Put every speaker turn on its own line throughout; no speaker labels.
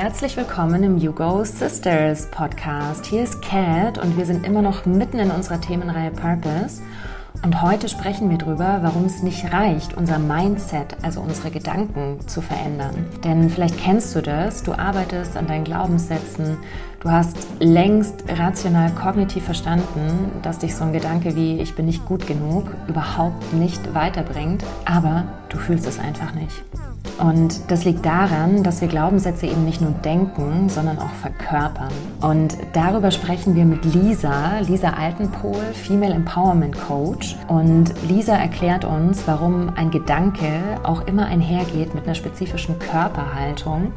Herzlich willkommen im You Go Sisters Podcast. Hier ist Kat und wir sind immer noch mitten in unserer Themenreihe Purpose. Und heute sprechen wir darüber, warum es nicht reicht, unser Mindset, also unsere Gedanken zu verändern. Denn vielleicht kennst du das, du arbeitest an deinen Glaubenssätzen, du hast längst rational kognitiv verstanden, dass dich so ein Gedanke wie ich bin nicht gut genug überhaupt nicht weiterbringt, aber du fühlst es einfach nicht. Und das liegt daran, dass wir Glaubenssätze eben nicht nur denken, sondern auch verkörpern. Und darüber sprechen wir mit Lisa, Lisa Altenpohl, Female Empowerment Coach. Und Lisa erklärt uns, warum ein Gedanke auch immer einhergeht mit einer spezifischen Körperhaltung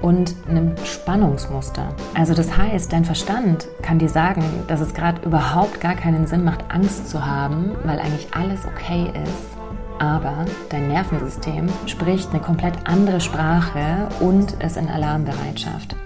und einem Spannungsmuster. Also das heißt, dein Verstand kann dir sagen, dass es gerade überhaupt gar keinen Sinn macht, Angst zu haben, weil eigentlich alles okay ist aber dein Nervensystem spricht eine komplett andere Sprache und ist in Alarmbereitschaft.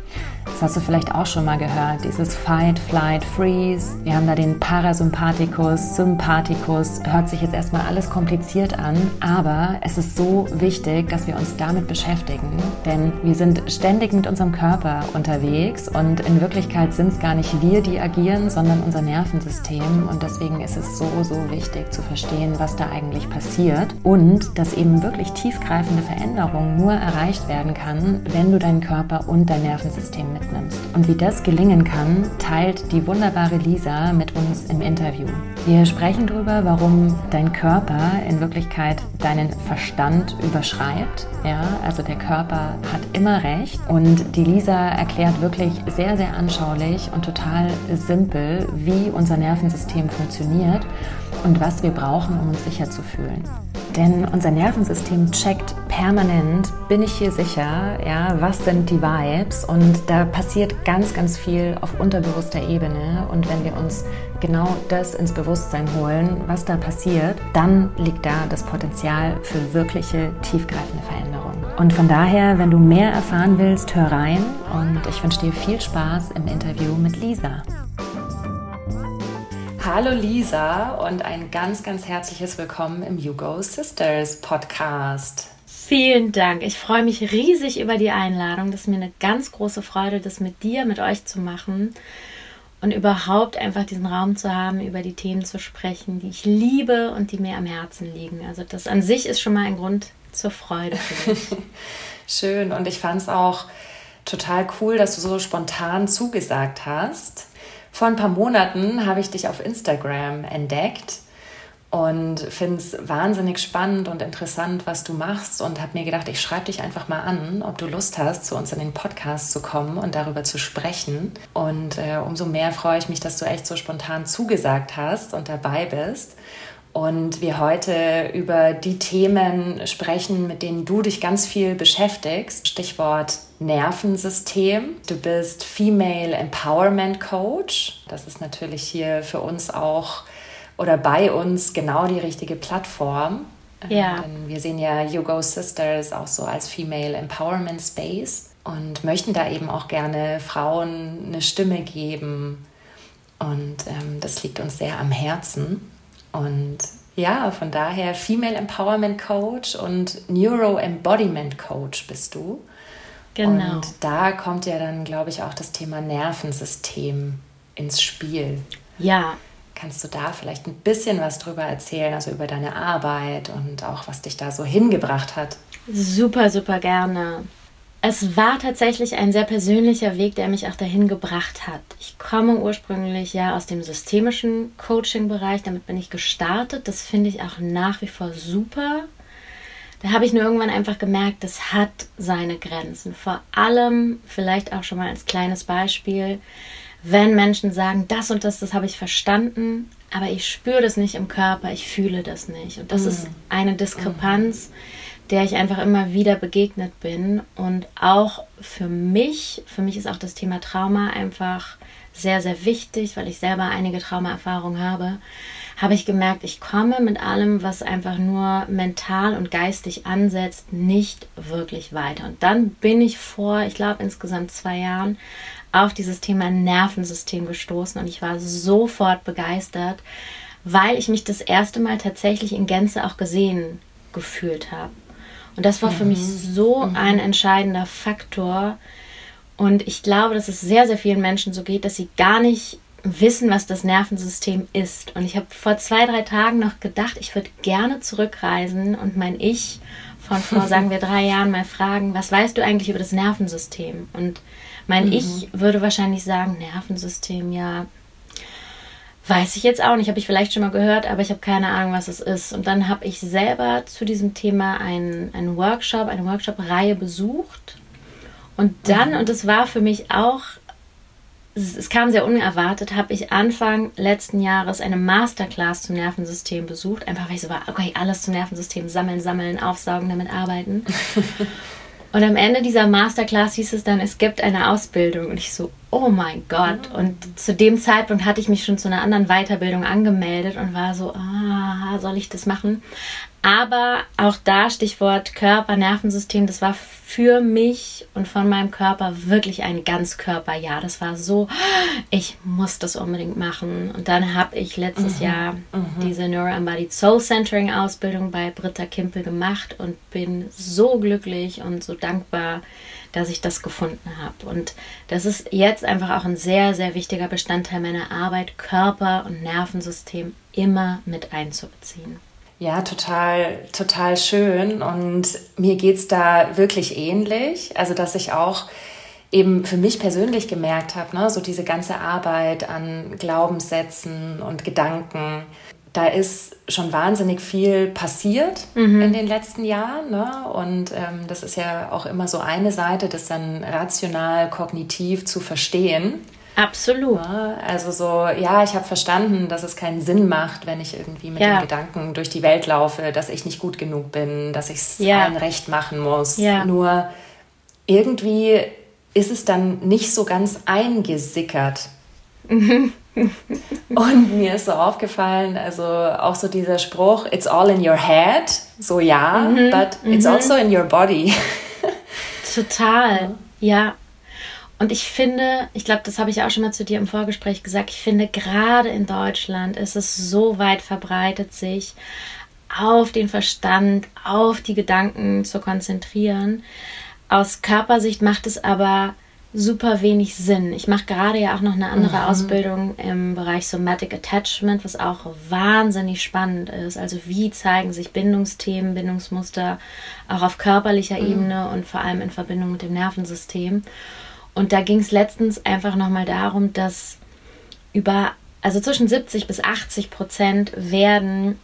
Das hast du vielleicht auch schon mal gehört, dieses Fight, Flight, Freeze. Wir haben da den Parasympathikus, Sympathikus. Hört sich jetzt erstmal alles kompliziert an, aber es ist so wichtig, dass wir uns damit beschäftigen, denn wir sind ständig mit unserem Körper unterwegs und in Wirklichkeit sind es gar nicht wir, die agieren, sondern unser Nervensystem und deswegen ist es so, so wichtig zu verstehen, was da eigentlich passiert und dass eben wirklich tiefgreifende Veränderung nur erreicht werden kann, wenn du deinen Körper und dein Nervensystem mit mitnimmst. Und wie das gelingen kann, teilt die wunderbare Lisa mit uns im Interview. Wir sprechen darüber, warum dein Körper in Wirklichkeit deinen Verstand überschreibt. Ja, also der Körper hat immer recht. Und die Lisa erklärt wirklich sehr, sehr anschaulich und total simpel, wie unser Nervensystem funktioniert und was wir brauchen, um uns sicher zu fühlen. Denn unser Nervensystem checkt permanent, bin ich hier sicher, ja, was sind die Vibes und da passiert ganz, ganz viel auf unterbewusster Ebene und wenn wir uns genau das ins Bewusstsein holen, was da passiert, dann liegt da das Potenzial für wirkliche tiefgreifende Veränderungen. Und von daher, wenn du mehr erfahren willst, hör rein und ich wünsche dir viel Spaß im Interview mit Lisa. Hallo Lisa und ein ganz, ganz herzliches Willkommen im You Go Sisters Podcast.
Vielen Dank. Ich freue mich riesig über die Einladung. Das ist mir eine ganz große Freude, das mit dir, mit euch zu machen und überhaupt einfach diesen Raum zu haben, über die Themen zu sprechen, die ich liebe und die mir am Herzen liegen. Also das an sich ist schon mal ein Grund zur Freude.
Schön und ich fand es auch total cool, dass du so spontan zugesagt hast. Vor ein paar Monaten habe ich dich auf Instagram entdeckt und finde es wahnsinnig spannend und interessant, was du machst und habe mir gedacht, ich schreibe dich einfach mal an, ob du Lust hast, zu uns in den Podcast zu kommen und darüber zu sprechen. Und äh, umso mehr freue ich mich, dass du echt so spontan zugesagt hast und dabei bist und wir heute über die Themen sprechen, mit denen du dich ganz viel beschäftigst. Stichwort Nervensystem. Du bist Female Empowerment Coach. Das ist natürlich hier für uns auch oder bei uns genau die richtige Plattform. Ja. Denn wir sehen ja You Go Sisters auch so als Female Empowerment Space und möchten da eben auch gerne Frauen eine Stimme geben. Und ähm, das liegt uns sehr am Herzen. Und ja, von daher Female Empowerment Coach und Neuro Embodiment Coach bist du. Genau. Und da kommt ja dann, glaube ich, auch das Thema Nervensystem ins Spiel. Ja. Kannst du da vielleicht ein bisschen was drüber erzählen, also über deine Arbeit und auch was dich da so hingebracht hat?
Super, super gerne. Es war tatsächlich ein sehr persönlicher Weg, der mich auch dahin gebracht hat. Ich komme ursprünglich ja aus dem systemischen Coaching-Bereich, damit bin ich gestartet. Das finde ich auch nach wie vor super. Da habe ich nur irgendwann einfach gemerkt, das hat seine Grenzen. Vor allem, vielleicht auch schon mal als kleines Beispiel, wenn Menschen sagen, das und das, das habe ich verstanden, aber ich spüre das nicht im Körper, ich fühle das nicht. Und das mhm. ist eine Diskrepanz. Mhm der ich einfach immer wieder begegnet bin. Und auch für mich, für mich ist auch das Thema Trauma einfach sehr, sehr wichtig, weil ich selber einige Traumaerfahrungen habe, habe ich gemerkt, ich komme mit allem, was einfach nur mental und geistig ansetzt, nicht wirklich weiter. Und dann bin ich vor, ich glaube, insgesamt zwei Jahren auf dieses Thema Nervensystem gestoßen und ich war sofort begeistert, weil ich mich das erste Mal tatsächlich in Gänze auch gesehen gefühlt habe. Und das war mhm. für mich mhm. so mhm. ein entscheidender Faktor, Und ich glaube, dass es sehr, sehr vielen Menschen so geht, dass sie gar nicht wissen, was das Nervensystem ist. Und ich habe vor zwei, drei Tagen noch gedacht, ich würde gerne zurückreisen und mein Ich von vor, sagen wir, drei Jahren mal fragen, was weißt du eigentlich über das Nervensystem? Und mein mhm. Ich würde wahrscheinlich sagen, Nervensystem, ja, weiß ich jetzt auch nicht, habe ich vielleicht schon mal gehört, aber ich habe keine Ahnung, was es ist. Und dann habe ich selber zu diesem Thema einen, einen Workshop, eine Workshop-Reihe besucht. Und dann, mhm. und das war für mich auch es, es kam sehr unerwartet, habe ich Anfang letzten Jahres eine Masterclass zum Nervensystem besucht. Einfach weil ich so war, okay, alles zum Nervensystem sammeln, sammeln, aufsaugen, damit arbeiten. Und am Ende dieser Masterclass hieß es dann, es gibt eine Ausbildung. Und ich so, oh mein Gott. Und zu dem Zeitpunkt hatte ich mich schon zu einer anderen Weiterbildung angemeldet und war so, ah, soll ich das machen? Aber auch da Stichwort Körper, Nervensystem, das war für mich und von meinem Körper wirklich ein Ganzkörperjahr. Das war so, ich muss das unbedingt machen. Und dann habe ich letztes mhm. Jahr mhm. diese Neuro Embodied Soul Centering Ausbildung bei Britta Kimpel gemacht und bin so glücklich und so dankbar, dass ich das gefunden habe. Und das ist jetzt einfach auch ein sehr, sehr wichtiger Bestandteil meiner Arbeit, Körper und Nervensystem immer mit einzubeziehen.
Ja, total, total schön. Und mir geht's da wirklich ähnlich. Also, dass ich auch eben für mich persönlich gemerkt habe, ne, so diese ganze Arbeit an Glaubenssätzen und Gedanken, da ist schon wahnsinnig viel passiert mhm. in den letzten Jahren. Ne? Und ähm, das ist ja auch immer so eine Seite, das dann rational, kognitiv zu verstehen.
Absolut.
Ja, also so, ja, ich habe verstanden, dass es keinen Sinn macht, wenn ich irgendwie mit ja. den Gedanken durch die Welt laufe, dass ich nicht gut genug bin, dass ich es ja. allen recht machen muss. Ja. Nur irgendwie ist es dann nicht so ganz eingesickert. Und mir ist so aufgefallen, also auch so dieser Spruch, it's all in your head, so ja, mhm. but it's mhm. also in your body.
Total, ja. Und ich finde, ich glaube, das habe ich auch schon mal zu dir im Vorgespräch gesagt, ich finde, gerade in Deutschland ist es so weit verbreitet, sich auf den Verstand, auf die Gedanken zu konzentrieren. Aus Körpersicht macht es aber super wenig Sinn. Ich mache gerade ja auch noch eine andere mhm. Ausbildung im Bereich Somatic Attachment, was auch wahnsinnig spannend ist. Also wie zeigen sich Bindungsthemen, Bindungsmuster auch auf körperlicher mhm. Ebene und vor allem in Verbindung mit dem Nervensystem. Und da ging es letztens einfach nochmal darum, dass über, also zwischen 70 bis 80 Prozent werden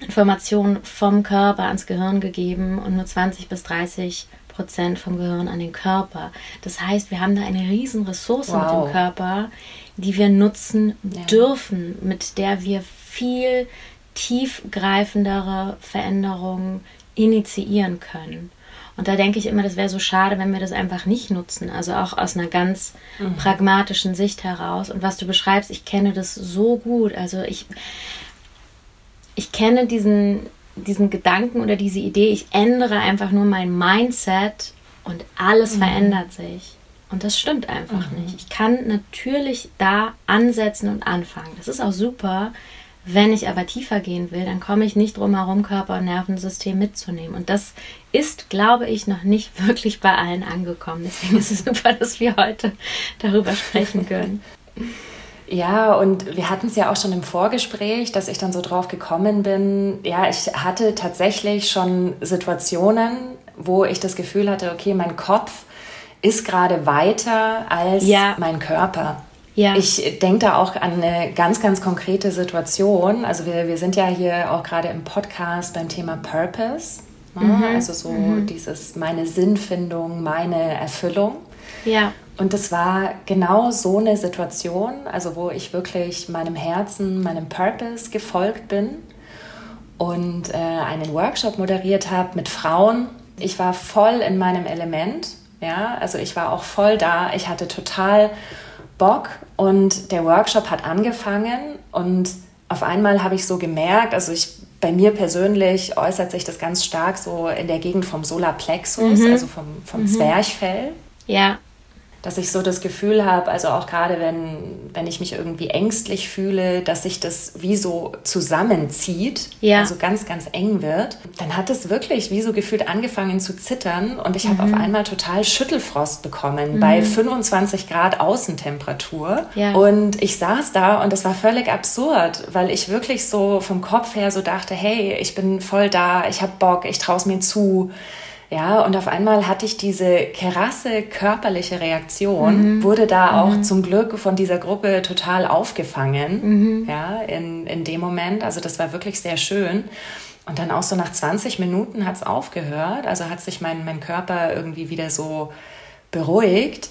Informationen vom Körper ans Gehirn gegeben und nur 20 bis 30 Prozent vom Gehirn an den Körper. Das heißt, wir haben da eine riesen Ressource wow. mit dem Körper, die wir nutzen ja. dürfen, mit der wir viel tiefgreifendere Veränderungen initiieren können. Und da denke ich immer, das wäre so schade, wenn wir das einfach nicht nutzen. Also auch aus einer ganz mhm. pragmatischen Sicht heraus. Und was du beschreibst, ich kenne das so gut. Also ich, ich kenne diesen, diesen Gedanken oder diese Idee, ich ändere einfach nur mein Mindset und alles mhm. verändert sich. Und das stimmt einfach mhm. nicht. Ich kann natürlich da ansetzen und anfangen. Das ist auch super. Wenn ich aber tiefer gehen will, dann komme ich nicht drum herum, Körper und Nervensystem mitzunehmen. Und das ist, glaube ich, noch nicht wirklich bei allen angekommen. Deswegen ist es super, dass wir heute darüber sprechen können.
Ja, und wir hatten es ja auch schon im Vorgespräch, dass ich dann so drauf gekommen bin. Ja, ich hatte tatsächlich schon Situationen, wo ich das Gefühl hatte, okay, mein Kopf ist gerade weiter als ja. mein Körper. Ja. Ich denke da auch an eine ganz, ganz konkrete Situation. Also wir, wir sind ja hier auch gerade im Podcast beim Thema Purpose. Ne? Mhm. Also so mhm. dieses meine Sinnfindung, meine Erfüllung. Ja. Und das war genau so eine Situation, also wo ich wirklich meinem Herzen, meinem Purpose gefolgt bin und äh, einen Workshop moderiert habe mit Frauen. Ich war voll in meinem Element. Ja, also ich war auch voll da. Ich hatte total Bock und der Workshop hat angefangen und auf einmal habe ich so gemerkt, also ich bei mir persönlich äußert sich das ganz stark so in der Gegend vom Solarplexus, mhm. also vom, vom mhm. Zwerchfell.
Ja.
Dass ich so das Gefühl habe, also auch gerade wenn, wenn ich mich irgendwie ängstlich fühle, dass sich das wie so zusammenzieht, ja. also ganz, ganz eng wird, dann hat es wirklich wie so gefühlt angefangen zu zittern und ich mhm. habe auf einmal total Schüttelfrost bekommen mhm. bei 25 Grad Außentemperatur. Ja. Und ich saß da und das war völlig absurd, weil ich wirklich so vom Kopf her so dachte, hey, ich bin voll da, ich habe Bock, ich traue es mir zu. Ja, und auf einmal hatte ich diese krasse körperliche Reaktion, mhm. wurde da auch mhm. zum Glück von dieser Gruppe total aufgefangen, mhm. ja, in, in dem Moment. Also das war wirklich sehr schön. Und dann auch so nach 20 Minuten hat es aufgehört, also hat sich mein, mein Körper irgendwie wieder so beruhigt.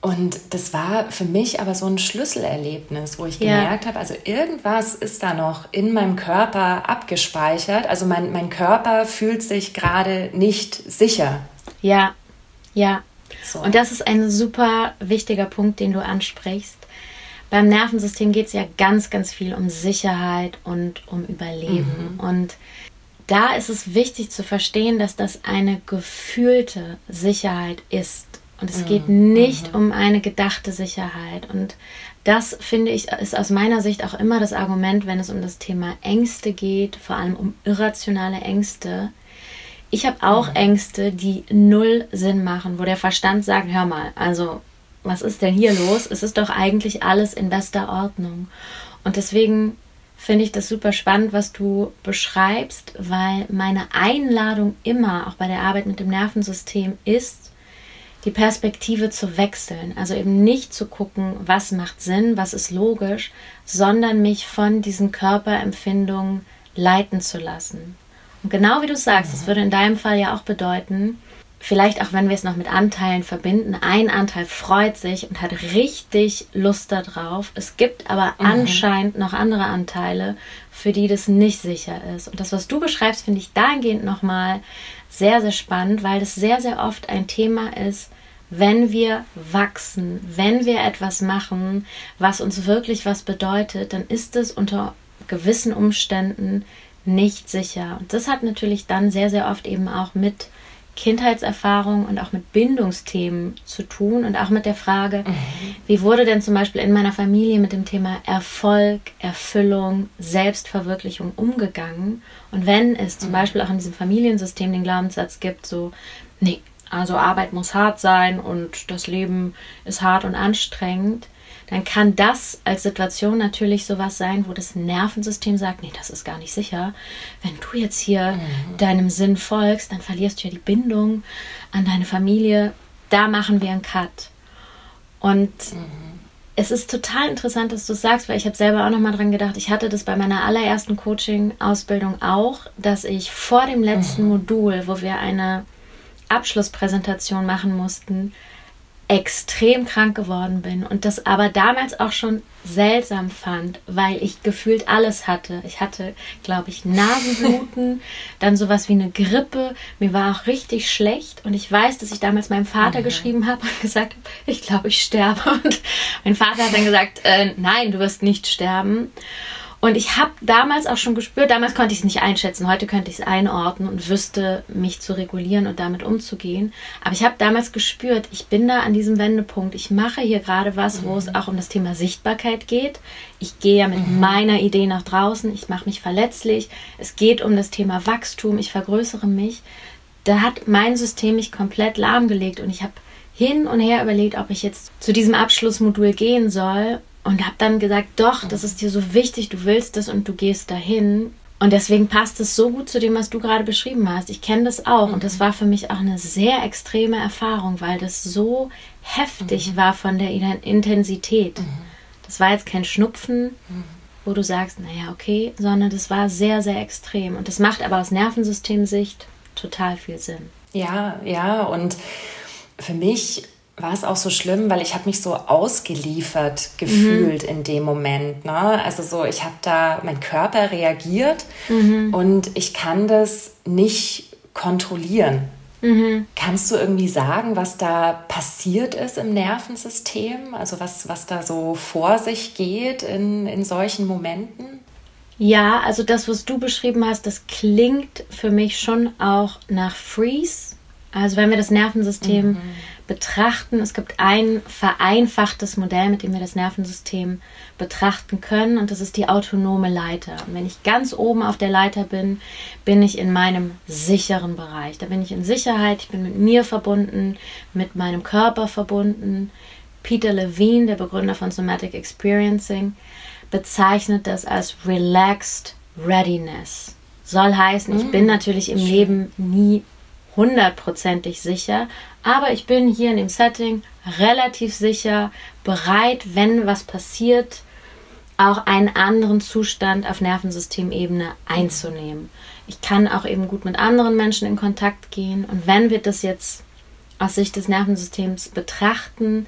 Und das war für mich aber so ein Schlüsselerlebnis, wo ich ja. gemerkt habe, also irgendwas ist da noch in meinem Körper abgespeichert. Also mein, mein Körper fühlt sich gerade nicht sicher.
Ja, ja. So. Und das ist ein super wichtiger Punkt, den du ansprichst. Beim Nervensystem geht es ja ganz, ganz viel um Sicherheit und um Überleben. Mhm. Und da ist es wichtig zu verstehen, dass das eine gefühlte Sicherheit ist und es geht nicht mhm. um eine gedachte Sicherheit. Und das finde ich ist aus meiner Sicht auch immer das Argument, wenn es um das Thema Ängste geht, vor allem um irrationale Ängste. Ich habe auch. Ängste, die null Sinn machen, wo der Verstand sagt, hör mal, also was ist denn hier los? Es ist doch eigentlich alles in bester Ordnung. Und deswegen finde ich das super spannend, was du beschreibst, weil meine Einladung immer, auch bei der Arbeit mit dem Nervensystem, ist, die Perspektive zu wechseln. Also eben nicht zu gucken, was macht Sinn, was ist logisch, sondern mich von diesen Körperempfindungen leiten zu lassen. Und genau wie du sagst, das würde in deinem Fall ja auch bedeuten, vielleicht auch wenn wir es noch mit Anteilen verbinden, ein Anteil freut sich und hat richtig Lust darauf. Es gibt aber mhm. anscheinend noch andere Anteile, für die das nicht sicher ist. Und das, was du beschreibst, finde ich dahingehend nochmal sehr, sehr spannend, weil das sehr, sehr oft ein Thema ist, wenn wir wachsen, wenn wir etwas machen, was uns wirklich was bedeutet, dann ist es unter gewissen Umständen nicht sicher. Und das hat natürlich dann sehr, sehr oft eben auch mit Kindheitserfahrung und auch mit Bindungsthemen zu tun und auch mit der Frage, mhm. wie wurde denn zum Beispiel in meiner Familie mit dem Thema Erfolg, Erfüllung, Selbstverwirklichung umgegangen? Und wenn es zum mhm. Beispiel auch in diesem Familiensystem den Glaubenssatz gibt, so, nee, also Arbeit muss hart sein und das Leben ist hart und anstrengend, dann kann das als Situation natürlich sowas sein, wo das Nervensystem sagt, nee, das ist gar nicht sicher. Wenn du jetzt hier mhm. deinem Sinn folgst, dann verlierst du ja die Bindung an deine Familie. Da machen wir einen Cut. Und mhm. es ist total interessant, dass du es sagst, weil ich habe selber auch nochmal dran gedacht, ich hatte das bei meiner allerersten Coaching-Ausbildung auch, dass ich vor dem letzten mhm. Modul, wo wir eine Abschlusspräsentation machen mussten, extrem krank geworden bin und das aber damals auch schon seltsam fand, weil ich gefühlt alles hatte. Ich hatte, glaube ich, Nasenbluten, dann sowas wie eine Grippe. Mir war auch richtig schlecht und ich weiß, dass ich damals meinem Vater mhm. geschrieben habe und gesagt habe, ich glaube, ich sterbe. Und mein Vater hat dann gesagt, äh, nein, du wirst nicht sterben. Und ich habe damals auch schon gespürt, damals konnte ich es nicht einschätzen, heute könnte ich es einordnen und wüsste, mich zu regulieren und damit umzugehen. Aber ich habe damals gespürt, ich bin da an diesem Wendepunkt. Ich mache hier gerade was, wo mhm. es auch um das Thema Sichtbarkeit geht. Ich gehe ja mit mhm. meiner Idee nach draußen, ich mache mich verletzlich. Es geht um das Thema Wachstum, ich vergrößere mich. Da hat mein System mich komplett lahmgelegt und ich habe hin und her überlegt, ob ich jetzt zu diesem Abschlussmodul gehen soll und habe dann gesagt, doch, das ist dir so wichtig, du willst das und du gehst dahin. Und deswegen passt es so gut zu dem, was du gerade beschrieben hast. Ich kenne das auch mhm. und das mhm. war für mich auch eine sehr extreme Erfahrung, weil das so heftig mhm. war von der Intensität. Mhm. Das war jetzt kein Schnupfen, mhm. wo du sagst, naja, okay, sondern das war sehr, sehr extrem. Und das macht aber aus Nervensystemsicht total viel Sinn.
Ja, ja, und für mich war es auch so schlimm, weil ich habe mich so ausgeliefert gefühlt mhm. in dem Moment. Ne? Also so, ich habe da, mein Körper reagiert mhm. und ich kann das nicht kontrollieren. Mhm. Kannst du irgendwie sagen, was da passiert ist im Nervensystem? Also was, was da so vor sich geht in, in solchen Momenten?
Ja, also das, was du beschrieben hast, das klingt für mich schon auch nach Freeze. Also wenn wir das Nervensystem mhm betrachten. Es gibt ein vereinfachtes Modell, mit dem wir das Nervensystem betrachten können, und das ist die autonome Leiter. Und wenn ich ganz oben auf der Leiter bin, bin ich in meinem sicheren Bereich. Da bin ich in Sicherheit, ich bin mit mir verbunden, mit meinem Körper verbunden. Peter Levine, der Begründer von Somatic Experiencing, bezeichnet das als Relaxed Readiness. Soll heißen, ich bin mm, natürlich im Leben nie hundertprozentig sicher, aber ich bin hier in dem Setting relativ sicher, bereit, wenn was passiert, auch einen anderen Zustand auf Nervensystemebene einzunehmen. Ich kann auch eben gut mit anderen Menschen in Kontakt gehen und wenn wir das jetzt aus Sicht des Nervensystems betrachten,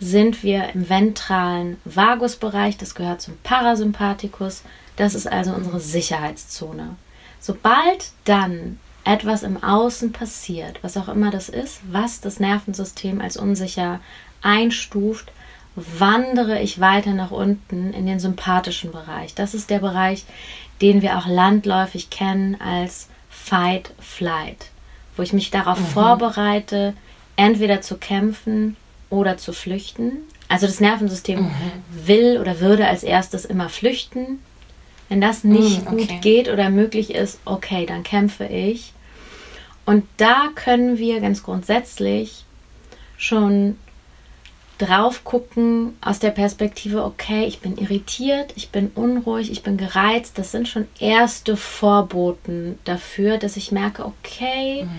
sind wir im ventralen Vagusbereich, das gehört zum Parasympathikus, das ist also unsere Sicherheitszone. Sobald dann etwas im Außen passiert, was auch immer das ist, was das Nervensystem als unsicher einstuft, wandere ich weiter nach unten in den sympathischen Bereich. Das ist der Bereich, den wir auch landläufig kennen als Fight Flight, wo ich mich darauf mhm. vorbereite, entweder zu kämpfen oder zu flüchten. Also das Nervensystem mhm. will oder würde als erstes immer flüchten, wenn das nicht mm, okay. gut geht oder möglich ist, okay, dann kämpfe ich. Und da können wir ganz grundsätzlich schon drauf gucken aus der Perspektive, okay, ich bin irritiert, ich bin unruhig, ich bin gereizt. Das sind schon erste Vorboten dafür, dass ich merke, okay, mhm.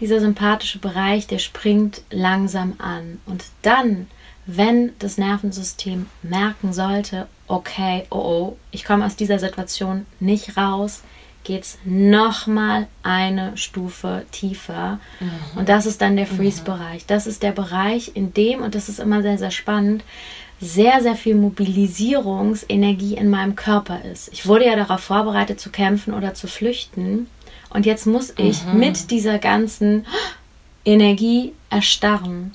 dieser sympathische Bereich, der springt langsam an. Und dann wenn das Nervensystem merken sollte, okay, oh oh, ich komme aus dieser Situation nicht raus, geht es nochmal eine Stufe tiefer. Mhm. Und das ist dann der mhm. Freeze-Bereich. Das ist der Bereich, in dem, und das ist immer sehr, sehr spannend, sehr, sehr viel Mobilisierungsenergie in meinem Körper ist. Ich wurde ja darauf vorbereitet zu kämpfen oder zu flüchten. Und jetzt muss ich mhm. mit dieser ganzen Energie erstarren.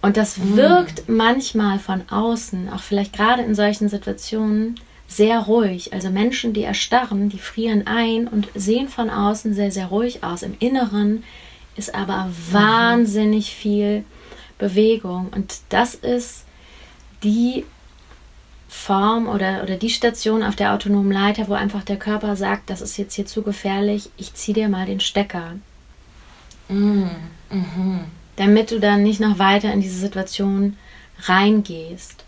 Und das mhm. wirkt manchmal von außen, auch vielleicht gerade in solchen Situationen, sehr ruhig. Also Menschen, die erstarren, die frieren ein und sehen von außen sehr, sehr ruhig aus. Im Inneren ist aber mhm. wahnsinnig viel Bewegung. Und das ist die Form oder, oder die Station auf der autonomen Leiter, wo einfach der Körper sagt, das ist jetzt hier zu gefährlich, ich ziehe dir mal den Stecker. Mhm. Mhm damit du dann nicht noch weiter in diese Situation reingehst.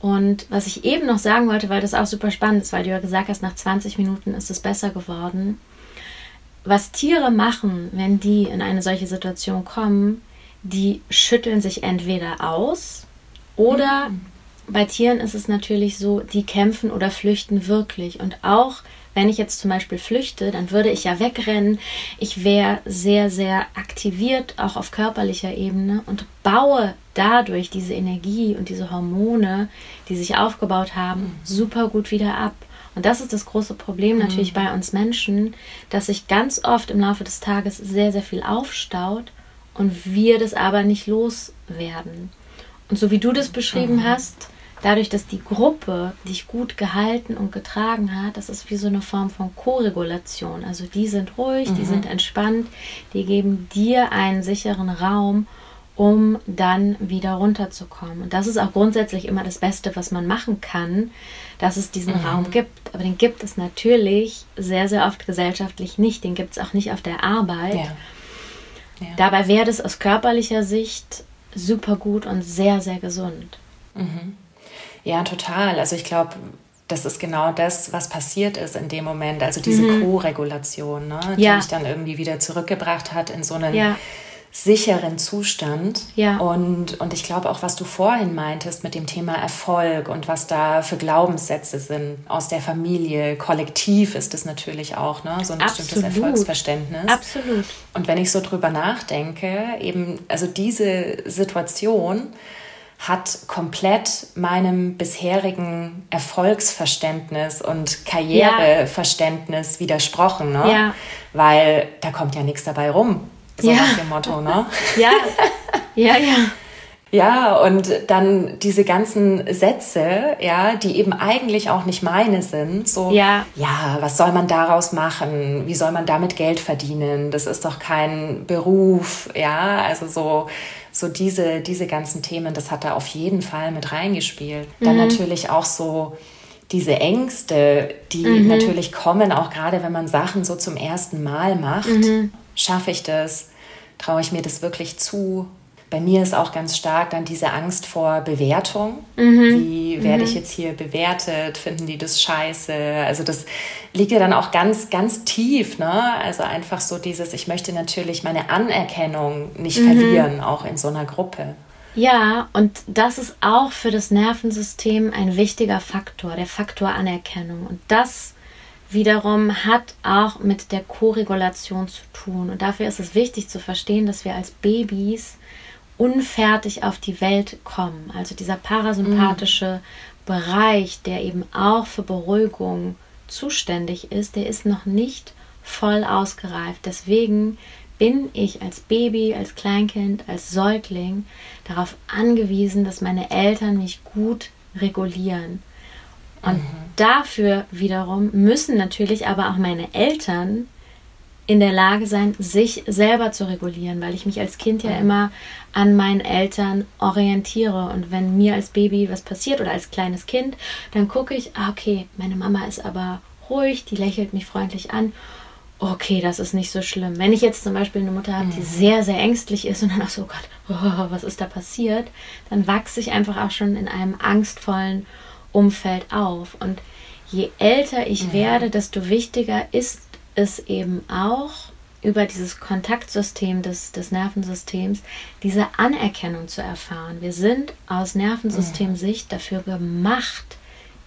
Und was ich eben noch sagen wollte, weil das auch super spannend ist, weil du ja gesagt hast, nach 20 Minuten ist es besser geworden. Was Tiere machen, wenn die in eine solche Situation kommen, die schütteln sich entweder aus oder mhm. bei Tieren ist es natürlich so, die kämpfen oder flüchten wirklich. Und auch wenn ich jetzt zum Beispiel flüchte, dann würde ich ja wegrennen. Ich wäre sehr, sehr aktiviert, auch auf körperlicher Ebene und baue dadurch diese Energie und diese Hormone, die sich aufgebaut haben, mhm. super gut wieder ab. Und das ist das große Problem natürlich mhm. bei uns Menschen, dass sich ganz oft im Laufe des Tages sehr, sehr viel aufstaut und wir das aber nicht loswerden. Und so wie du das beschrieben mhm. hast, dadurch, dass die Gruppe dich gut gehalten und getragen hat, das ist wie so eine Form von Koregulation. Also die sind ruhig, mhm. die sind entspannt, die geben dir einen sicheren Raum, um dann wieder runterzukommen. Und das ist auch grundsätzlich immer das Beste, was man machen kann, dass es diesen mhm. Raum gibt. Aber den gibt es natürlich sehr, sehr oft gesellschaftlich nicht. Den gibt es auch nicht auf der Arbeit. Ja. Ja. Dabei wäre das aus körperlicher Sicht super gut und sehr, sehr gesund.
Mhm. Ja, total. Also ich glaube, das ist genau das, was passiert ist in dem Moment. Also diese mhm. Co-Regulation, ne, die ja. mich dann irgendwie wieder zurückgebracht hat in so einen ja. sicheren Zustand. Ja. Und, und ich glaube auch, was du vorhin meintest mit dem Thema Erfolg und was da für Glaubenssätze sind aus der Familie, kollektiv ist es natürlich auch, ne, so ein Absolut. bestimmtes Erfolgsverständnis. Absolut. Und wenn ich so drüber nachdenke, eben, also diese Situation, hat komplett meinem bisherigen Erfolgsverständnis und Karriereverständnis ja. widersprochen, ne? Ja. Weil da kommt ja nichts dabei rum, so ja. nach dem Motto, ne?
Ja, ja, ja.
Ja, und dann diese ganzen Sätze, ja, die eben eigentlich auch nicht meine sind. So, ja. ja, was soll man daraus machen? Wie soll man damit Geld verdienen? Das ist doch kein Beruf, ja. Also so, so diese, diese ganzen Themen, das hat da auf jeden Fall mit reingespielt. Mhm. Dann natürlich auch so, diese Ängste, die mhm. natürlich kommen, auch gerade wenn man Sachen so zum ersten Mal macht. Mhm. Schaffe ich das? Traue ich mir das wirklich zu? Bei mir ist auch ganz stark dann diese Angst vor Bewertung. Mhm. Wie werde mhm. ich jetzt hier bewertet? Finden die das scheiße? Also das liegt ja dann auch ganz, ganz tief. Ne? Also einfach so dieses, ich möchte natürlich meine Anerkennung nicht mhm. verlieren, auch in so einer Gruppe.
Ja, und das ist auch für das Nervensystem ein wichtiger Faktor, der Faktor Anerkennung. Und das wiederum hat auch mit der Koregulation zu tun. Und dafür ist es wichtig zu verstehen, dass wir als Babys unfertig auf die Welt kommen. Also dieser parasympathische mhm. Bereich, der eben auch für Beruhigung zuständig ist, der ist noch nicht voll ausgereift. Deswegen bin ich als Baby, als Kleinkind, als Säugling darauf angewiesen, dass meine Eltern mich gut regulieren. Und mhm. dafür wiederum müssen natürlich aber auch meine Eltern in der Lage sein, sich selber zu regulieren, weil ich mich als Kind ja immer an meinen Eltern orientiere. Und wenn mir als Baby was passiert oder als kleines Kind, dann gucke ich, ah, okay, meine Mama ist aber ruhig, die lächelt mich freundlich an. Okay, das ist nicht so schlimm. Wenn ich jetzt zum Beispiel eine Mutter habe, die mhm. sehr, sehr ängstlich ist und dann auch so, oh Gott, oh, was ist da passiert, dann wachse ich einfach auch schon in einem angstvollen Umfeld auf. Und je älter ich mhm. werde, desto wichtiger ist es eben auch, über dieses Kontaktsystem des, des Nervensystems diese Anerkennung zu erfahren. Wir sind aus Nervensystemsicht dafür gemacht,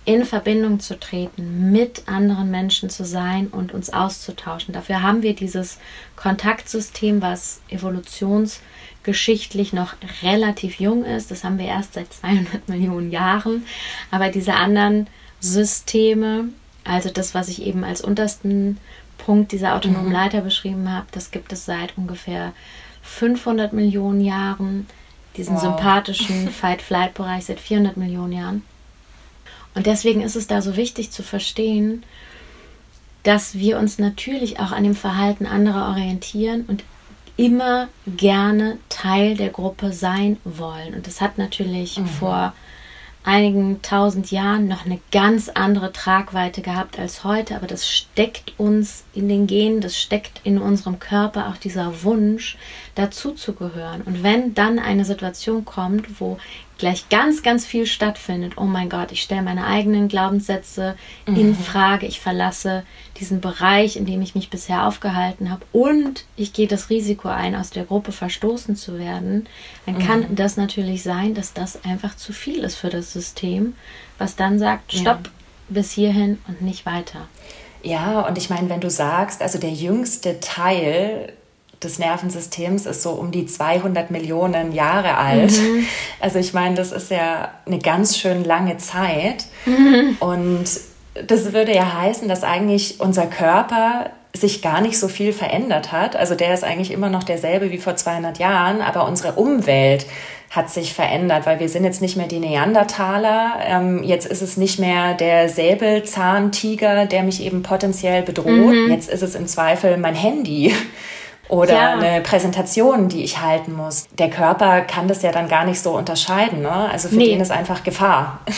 in Verbindung zu treten, mit anderen Menschen zu sein und uns auszutauschen. Dafür haben wir dieses Kontaktsystem, was evolutionsgeschichtlich noch relativ jung ist. Das haben wir erst seit 200 Millionen Jahren. Aber diese anderen Systeme, also das, was ich eben als untersten Punkt dieser autonomen mhm. Leiter beschrieben habe, das gibt es seit ungefähr 500 Millionen Jahren. Diesen wow. sympathischen Fight-Flight-Bereich seit 400 Millionen Jahren. Und deswegen ist es da so wichtig zu verstehen, dass wir uns natürlich auch an dem Verhalten anderer orientieren und immer gerne Teil der Gruppe sein wollen. Und das hat natürlich mhm. vor einigen tausend Jahren noch eine ganz andere Tragweite gehabt als heute, aber das steckt uns in den Genen, das steckt in unserem Körper auch dieser Wunsch, dazu zu gehören. Und wenn dann eine Situation kommt, wo gleich ganz, ganz viel stattfindet. Oh mein Gott, ich stelle meine eigenen Glaubenssätze mhm. in Frage, ich verlasse diesen Bereich, in dem ich mich bisher aufgehalten habe und ich gehe das Risiko ein, aus der Gruppe verstoßen zu werden, dann mhm. kann das natürlich sein, dass das einfach zu viel ist für das System, was dann sagt, stopp, ja. bis hierhin und nicht weiter.
Ja, und ich meine, wenn du sagst, also der jüngste Teil des Nervensystems ist so um die 200 Millionen Jahre alt. Mhm. Also ich meine, das ist ja eine ganz schön lange Zeit. Mhm. Und das würde ja heißen, dass eigentlich unser Körper sich gar nicht so viel verändert hat. Also der ist eigentlich immer noch derselbe wie vor 200 Jahren, aber unsere Umwelt hat sich verändert, weil wir sind jetzt nicht mehr die Neandertaler. Ähm, jetzt ist es nicht mehr der Säbelzahntiger, der mich eben potenziell bedroht. Mhm. Jetzt ist es im Zweifel mein Handy oder ja. eine Präsentation, die ich halten muss. Der Körper kann das ja dann gar nicht so unterscheiden. Ne? Also für nee. den ist einfach Gefahr.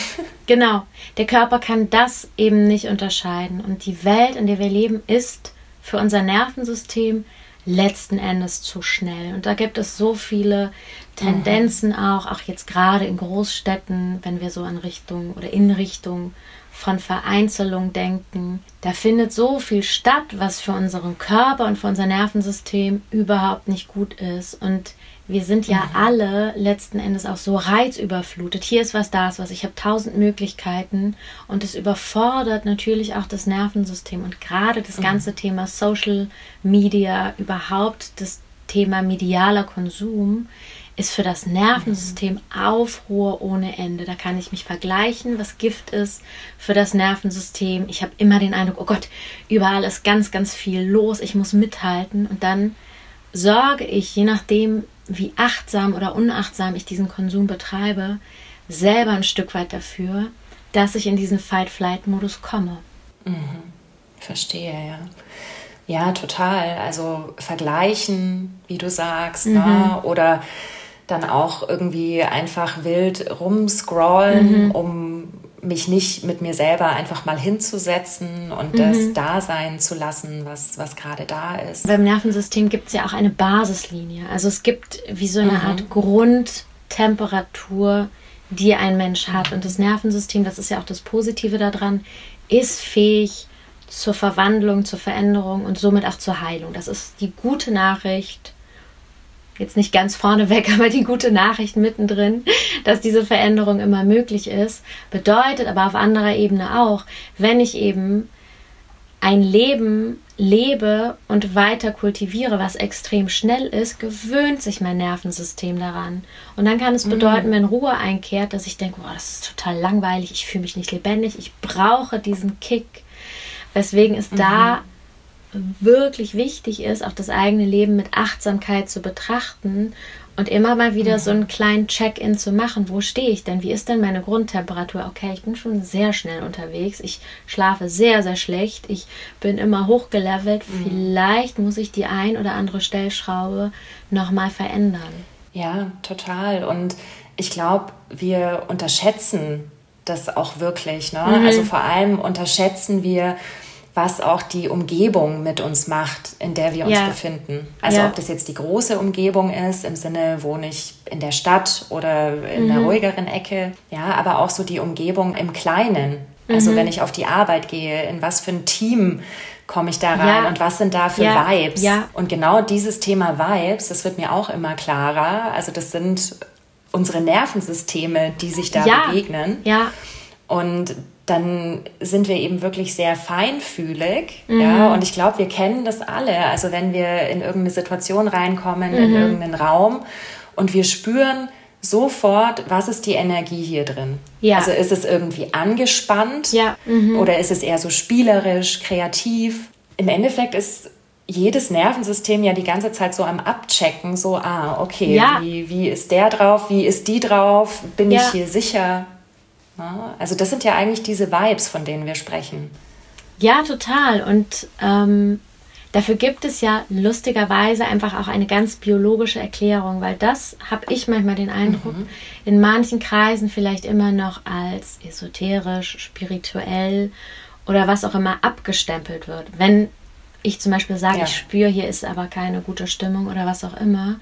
Genau, der Körper kann das eben nicht unterscheiden. Und die Welt, in der wir leben, ist für unser Nervensystem letzten Endes zu schnell. Und da gibt es so viele Tendenzen mhm. auch, auch jetzt gerade in Großstädten, wenn wir so in Richtung oder in Richtung von Vereinzelung denken. Da findet so viel statt, was für unseren Körper und für unser Nervensystem überhaupt nicht gut ist. Und wir sind ja mhm. alle letzten Endes auch so reizüberflutet. Hier ist was, da ist was. Ich habe tausend Möglichkeiten und es überfordert natürlich auch das Nervensystem. Und gerade das mhm. ganze Thema Social Media, überhaupt das Thema medialer Konsum, ist für das Nervensystem Aufruhr ohne Ende. Da kann ich mich vergleichen, was Gift ist für das Nervensystem. Ich habe immer den Eindruck, oh Gott, überall ist ganz, ganz viel los. Ich muss mithalten. Und dann sorge ich, je nachdem, wie achtsam oder unachtsam ich diesen Konsum betreibe, selber ein Stück weit dafür, dass ich in diesen Fight-Flight-Modus komme.
Mhm. Verstehe, ja. Ja, total. Also vergleichen, wie du sagst, ne? mhm. ne? oder dann auch irgendwie einfach wild rumscrollen, mhm. um mich nicht mit mir selber einfach mal hinzusetzen und mhm. das da sein zu lassen, was, was gerade da ist.
Beim Nervensystem gibt es ja auch eine Basislinie. Also es gibt wie so eine mhm. Art Grundtemperatur, die ein Mensch hat. Und das Nervensystem, das ist ja auch das Positive daran, ist fähig zur Verwandlung, zur Veränderung und somit auch zur Heilung. Das ist die gute Nachricht jetzt nicht ganz vorneweg, aber die gute Nachricht mittendrin, dass diese Veränderung immer möglich ist, bedeutet aber auf anderer Ebene auch, wenn ich eben ein Leben lebe und weiter kultiviere, was extrem schnell ist, gewöhnt sich mein Nervensystem daran. Und dann kann es mhm. bedeuten, wenn Ruhe einkehrt, dass ich denke, oh, das ist total langweilig, ich fühle mich nicht lebendig, ich brauche diesen Kick. Weswegen es mhm. da wirklich wichtig ist, auch das eigene Leben mit Achtsamkeit zu betrachten und immer mal wieder mhm. so einen kleinen Check-in zu machen. Wo stehe ich denn? Wie ist denn meine Grundtemperatur? Okay, ich bin schon sehr schnell unterwegs. Ich schlafe sehr, sehr schlecht. Ich bin immer hochgelevelt. Mhm. Vielleicht muss ich die ein oder andere Stellschraube nochmal verändern.
Ja, total. Und ich glaube, wir unterschätzen das auch wirklich. Ne? Mhm. Also vor allem unterschätzen wir, was auch die Umgebung mit uns macht, in der wir uns ja. befinden. Also ja. ob das jetzt die große Umgebung ist, im Sinne wohne ich in der Stadt oder in mhm. einer ruhigeren Ecke, ja, aber auch so die Umgebung im Kleinen. Also mhm. wenn ich auf die Arbeit gehe, in was für ein Team komme ich da rein ja. und was sind da für Vibes? Und genau dieses Thema Vibes, das wird mir auch immer klarer. Also das sind unsere Nervensysteme, die sich da begegnen. Ja. Und dann sind wir eben wirklich sehr feinfühlig. Mhm. Ja, und ich glaube, wir kennen das alle. Also wenn wir in irgendeine Situation reinkommen, mhm. in irgendeinen Raum und wir spüren sofort, was ist die Energie hier drin? Ja. Also ist es irgendwie angespannt ja. Mhm. oder ist es eher so spielerisch, kreativ? Im Endeffekt ist jedes Nervensystem ja die ganze Zeit so am Abchecken, so, ah, okay, ja. wie, wie ist der drauf, wie ist die drauf, bin ich hier sicher? Also das sind ja eigentlich diese Vibes, von denen wir sprechen.
Ja, total. Und ähm, dafür gibt es ja lustigerweise einfach auch eine ganz biologische Erklärung, weil das habe ich manchmal den Eindruck, mhm. in manchen Kreisen vielleicht immer noch als esoterisch, spirituell oder was auch immer abgestempelt wird. Wenn ich zum Beispiel sage, ja. ich spüre, hier ist aber keine gute Stimmung oder was auch immer.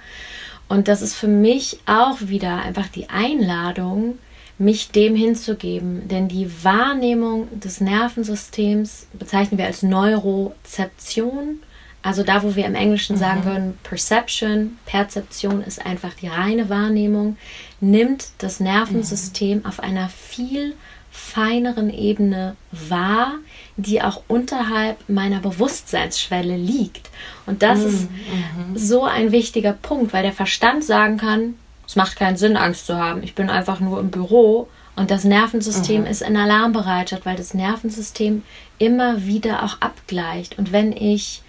Und das ist für mich auch wieder einfach die Einladung, mich dem hinzugeben. Denn die Wahrnehmung des Nervensystems bezeichnen wir als Neurozeption. Also da, wo wir im Englischen mhm. sagen würden, Perception, Perzeption ist einfach die reine Wahrnehmung, nimmt das Nervensystem mhm. auf einer viel feineren Ebene wahr, die auch unterhalb meiner Bewusstseinsschwelle liegt. Und das mhm. ist mhm. so ein wichtiger Punkt, weil der Verstand sagen kann, es macht keinen Sinn, Angst zu haben. Ich bin einfach nur im Büro und das Nervensystem mhm. ist in Alarmbereitschaft, weil das Nervensystem immer wieder auch abgleicht. Und wenn ich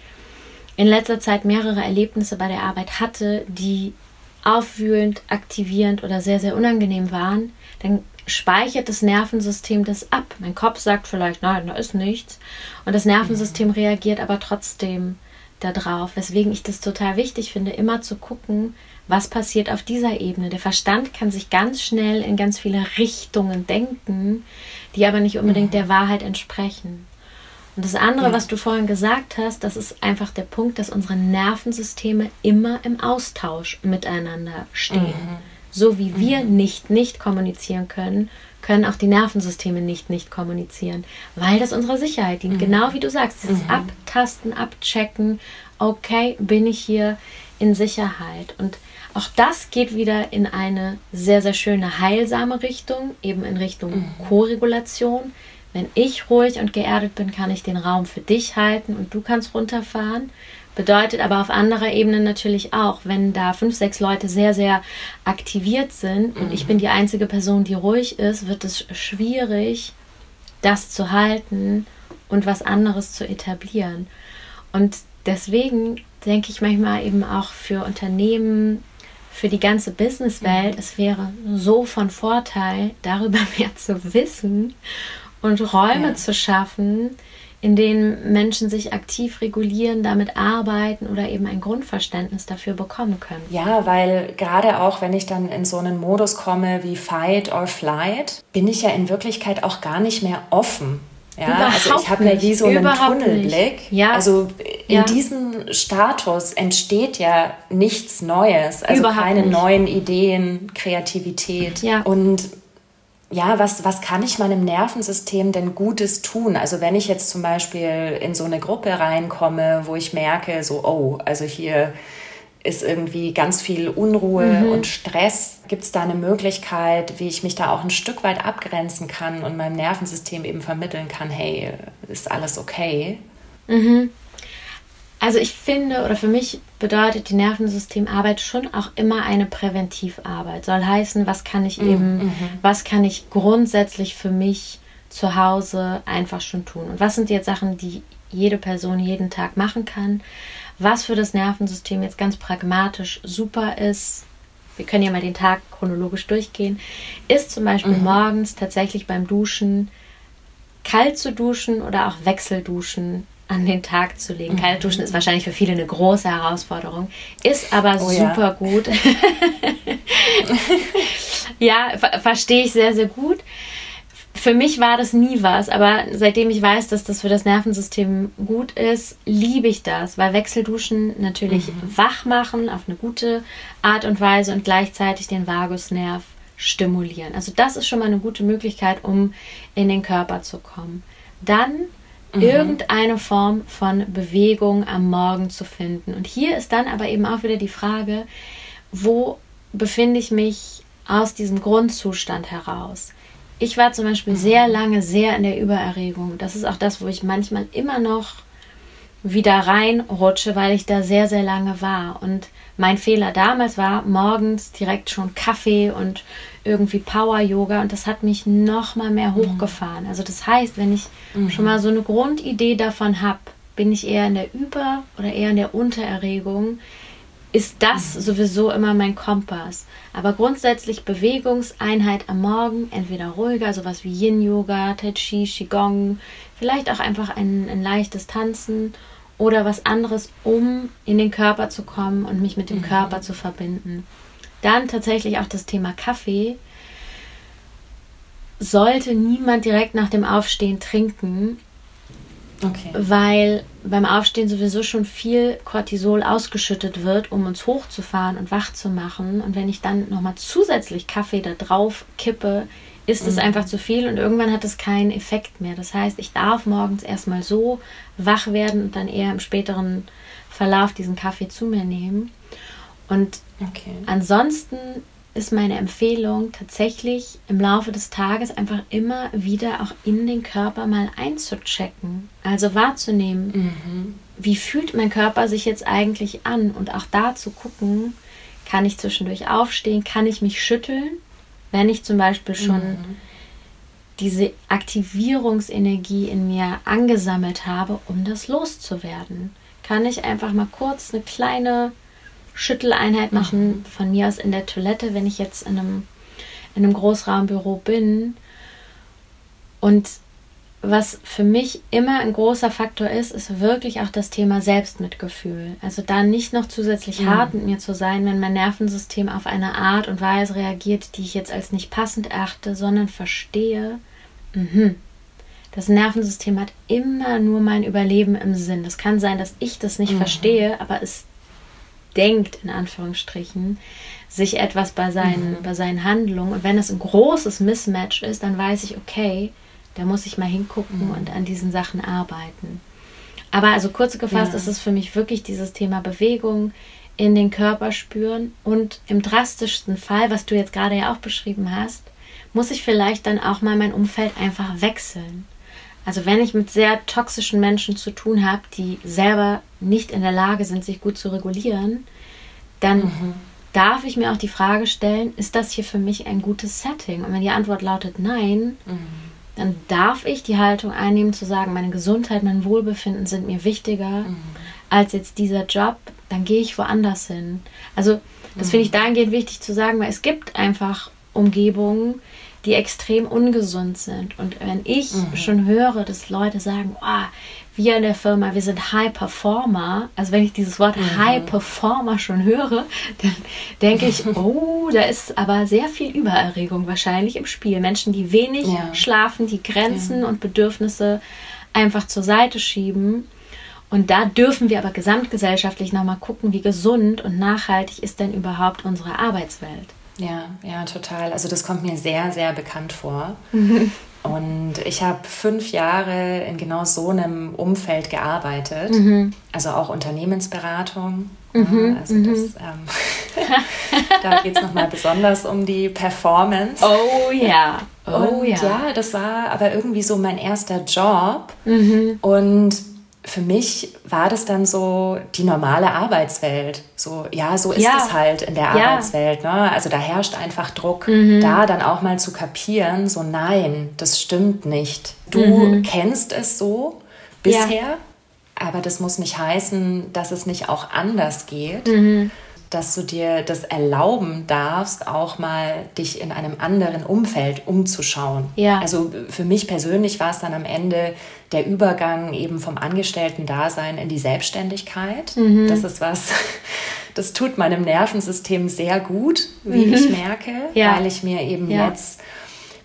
in letzter Zeit mehrere Erlebnisse bei der Arbeit hatte, die aufwühlend, aktivierend oder sehr, sehr unangenehm waren, dann speichert das Nervensystem das ab. Mein Kopf sagt vielleicht, nein, da ist nichts. Und das Nervensystem mhm. reagiert aber trotzdem darauf. Weswegen ich das total wichtig finde, immer zu gucken, was passiert auf dieser Ebene. Der Verstand kann sich ganz schnell in ganz viele Richtungen denken, die aber nicht unbedingt mhm. der Wahrheit entsprechen. Und das andere, ja. was du vorhin gesagt hast, das ist einfach der Punkt, dass unsere Nervensysteme immer im Austausch miteinander stehen. Mhm. So wie wir mhm. nicht nicht kommunizieren können, können auch die Nervensysteme nicht nicht kommunizieren, weil das unserer Sicherheit dient. Mhm. Genau wie du sagst, dieses mhm. Abtasten, Abchecken, okay, bin ich hier in Sicherheit. Und auch das geht wieder in eine sehr, sehr schöne heilsame Richtung, eben in Richtung mhm. Koregulation. Wenn ich ruhig und geerdet bin, kann ich den Raum für dich halten und du kannst runterfahren. Bedeutet aber auf anderer Ebene natürlich auch, wenn da fünf, sechs Leute sehr, sehr aktiviert sind und ich mhm. bin die einzige Person, die ruhig ist, wird es schwierig, das zu halten und was anderes zu etablieren. Und deswegen denke ich manchmal eben auch für Unternehmen, für die ganze Businesswelt, mhm. es wäre so von Vorteil, darüber mehr zu wissen und Räume ja. zu schaffen, in denen Menschen sich aktiv regulieren, damit arbeiten oder eben ein Grundverständnis dafür bekommen können.
Ja, weil gerade auch, wenn ich dann in so einen Modus komme wie Fight or Flight, bin ich ja in Wirklichkeit auch gar nicht mehr offen. Ja, Überhaupt also ich habe ja wie so einen Tunnelblick. Ja. Also in ja. diesem Status entsteht ja nichts Neues, also Überhaupt keine nicht. neuen Ideen, Kreativität. Ja. Und ja, was, was kann ich meinem Nervensystem denn Gutes tun? Also wenn ich jetzt zum Beispiel in so eine Gruppe reinkomme, wo ich merke, so, oh, also hier ist irgendwie ganz viel Unruhe mhm. und Stress. Gibt es da eine Möglichkeit, wie ich mich da auch ein Stück weit abgrenzen kann und meinem Nervensystem eben vermitteln kann, hey, ist alles okay?
Mhm. Also ich finde oder für mich bedeutet die Nervensystemarbeit schon auch immer eine Präventivarbeit. Soll heißen, was kann ich mhm. eben, mhm. was kann ich grundsätzlich für mich zu Hause einfach schon tun? Und was sind jetzt Sachen, die jede Person jeden Tag machen kann? Was für das Nervensystem jetzt ganz pragmatisch super ist, wir können ja mal den Tag chronologisch durchgehen, ist zum Beispiel mhm. morgens tatsächlich beim Duschen kalt zu duschen oder auch Wechselduschen an den Tag zu legen. Mhm. Kalt duschen ist wahrscheinlich für viele eine große Herausforderung, ist aber oh, super ja. gut. ja, ver verstehe ich sehr, sehr gut. Für mich war das nie was, aber seitdem ich weiß, dass das für das Nervensystem gut ist, liebe ich das, weil Wechselduschen natürlich mhm. wach machen auf eine gute Art und Weise und gleichzeitig den Vagusnerv stimulieren. Also das ist schon mal eine gute Möglichkeit, um in den Körper zu kommen. Dann mhm. irgendeine Form von Bewegung am Morgen zu finden. Und hier ist dann aber eben auch wieder die Frage, wo befinde ich mich aus diesem Grundzustand heraus? Ich war zum Beispiel mhm. sehr lange sehr in der Übererregung. Das ist auch das, wo ich manchmal immer noch wieder reinrutsche, weil ich da sehr, sehr lange war. Und mein Fehler damals war morgens direkt schon Kaffee und irgendwie Power-Yoga und das hat mich noch mal mehr mhm. hochgefahren. Also das heißt, wenn ich mhm. schon mal so eine Grundidee davon habe, bin ich eher in der Über- oder eher in der Untererregung, ist das sowieso immer mein Kompass. Aber grundsätzlich Bewegungseinheit am Morgen, entweder ruhiger, sowas wie Yin-Yoga, Tai Chi, Qigong, vielleicht auch einfach ein, ein leichtes Tanzen oder was anderes, um in den Körper zu kommen und mich mit dem mhm. Körper zu verbinden. Dann tatsächlich auch das Thema Kaffee. Sollte niemand direkt nach dem Aufstehen trinken, okay. weil beim Aufstehen sowieso schon viel Cortisol ausgeschüttet wird, um uns hochzufahren und wach zu machen. Und wenn ich dann nochmal zusätzlich Kaffee da drauf kippe, ist es mhm. einfach zu viel und irgendwann hat es keinen Effekt mehr. Das heißt, ich darf morgens erstmal so wach werden und dann eher im späteren Verlauf diesen Kaffee zu mir nehmen. Und okay. ansonsten ist meine Empfehlung tatsächlich im Laufe des Tages einfach immer wieder auch in den Körper mal einzuchecken. Also wahrzunehmen, mhm. wie fühlt mein Körper sich jetzt eigentlich an und auch da zu gucken, kann ich zwischendurch aufstehen, kann ich mich schütteln, wenn ich zum Beispiel schon mhm. diese Aktivierungsenergie in mir angesammelt habe, um das loszuwerden. Kann ich einfach mal kurz eine kleine Schütteleinheit machen, mhm. von mir aus in der Toilette, wenn ich jetzt in einem, in einem Großraumbüro bin. Und was für mich immer ein großer Faktor ist, ist wirklich auch das Thema Selbstmitgefühl. Also da nicht noch zusätzlich mhm. hart mit mir zu sein, wenn mein Nervensystem auf eine Art und Weise reagiert, die ich jetzt als nicht passend erachte, sondern verstehe, mh, das Nervensystem hat immer nur mein Überleben im Sinn. Das kann sein, dass ich das nicht mhm. verstehe, aber es denkt, in Anführungsstrichen, sich etwas bei seinen, mhm. bei seinen Handlungen. Und wenn es ein großes Mismatch ist, dann weiß ich, okay, da muss ich mal hingucken mhm. und an diesen Sachen arbeiten. Aber also kurz gefasst ja. ist es für mich wirklich dieses Thema Bewegung in den Körper spüren und im drastischsten Fall, was du jetzt gerade ja auch beschrieben hast, muss ich vielleicht dann auch mal mein Umfeld einfach wechseln. Also wenn ich mit sehr toxischen Menschen zu tun habe, die selber nicht in der Lage sind, sich gut zu regulieren, dann mhm. darf ich mir auch die Frage stellen, ist das hier für mich ein gutes Setting? Und wenn die Antwort lautet nein, mhm. dann darf ich die Haltung einnehmen zu sagen, meine Gesundheit, mein Wohlbefinden sind mir wichtiger mhm. als jetzt dieser Job, dann gehe ich woanders hin. Also das mhm. finde ich dahingehend wichtig zu sagen, weil es gibt einfach Umgebungen, die extrem ungesund sind. Und wenn ich mhm. schon höre, dass Leute sagen, oh, wir in der Firma, wir sind High Performer, also wenn ich dieses Wort mhm. High Performer schon höre, dann denke ich, oh, da ist aber sehr viel Übererregung wahrscheinlich im Spiel. Menschen, die wenig ja. schlafen, die Grenzen ja. und Bedürfnisse einfach zur Seite schieben. Und da dürfen wir aber gesamtgesellschaftlich nochmal gucken, wie gesund und nachhaltig ist denn überhaupt unsere Arbeitswelt.
Ja, ja, total. Also das kommt mir sehr, sehr bekannt vor. Und ich habe fünf Jahre in genau so einem Umfeld gearbeitet, mhm. also auch Unternehmensberatung. Mhm. Also das, mhm. ähm, da geht es nochmal besonders um die Performance.
Oh ja.
Oh Und ja. ja, das war aber irgendwie so mein erster Job. Mhm. Und für mich war das dann so die normale Arbeitswelt. So, ja, so ist ja. es halt in der ja. Arbeitswelt. Ne? Also da herrscht einfach Druck, mhm. da dann auch mal zu kapieren, so nein, das stimmt nicht. Du mhm. kennst es so bisher, ja. aber das muss nicht heißen, dass es nicht auch anders geht. Mhm dass du dir das erlauben darfst, auch mal dich in einem anderen Umfeld umzuschauen. Ja. Also für mich persönlich war es dann am Ende der Übergang eben vom Angestellten-Dasein in die Selbstständigkeit. Mhm. Das ist was, das tut meinem Nervensystem sehr gut, wie mhm. ich merke, ja. weil ich mir eben ja. jetzt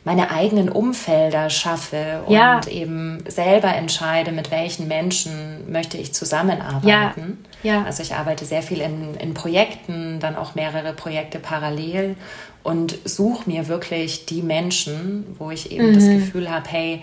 meine eigenen Umfelder schaffe und ja. eben selber entscheide, mit welchen Menschen möchte ich zusammenarbeiten. Ja. Also ich arbeite sehr viel in, in Projekten, dann auch mehrere Projekte parallel und suche mir wirklich die Menschen, wo ich eben mhm. das Gefühl habe, hey,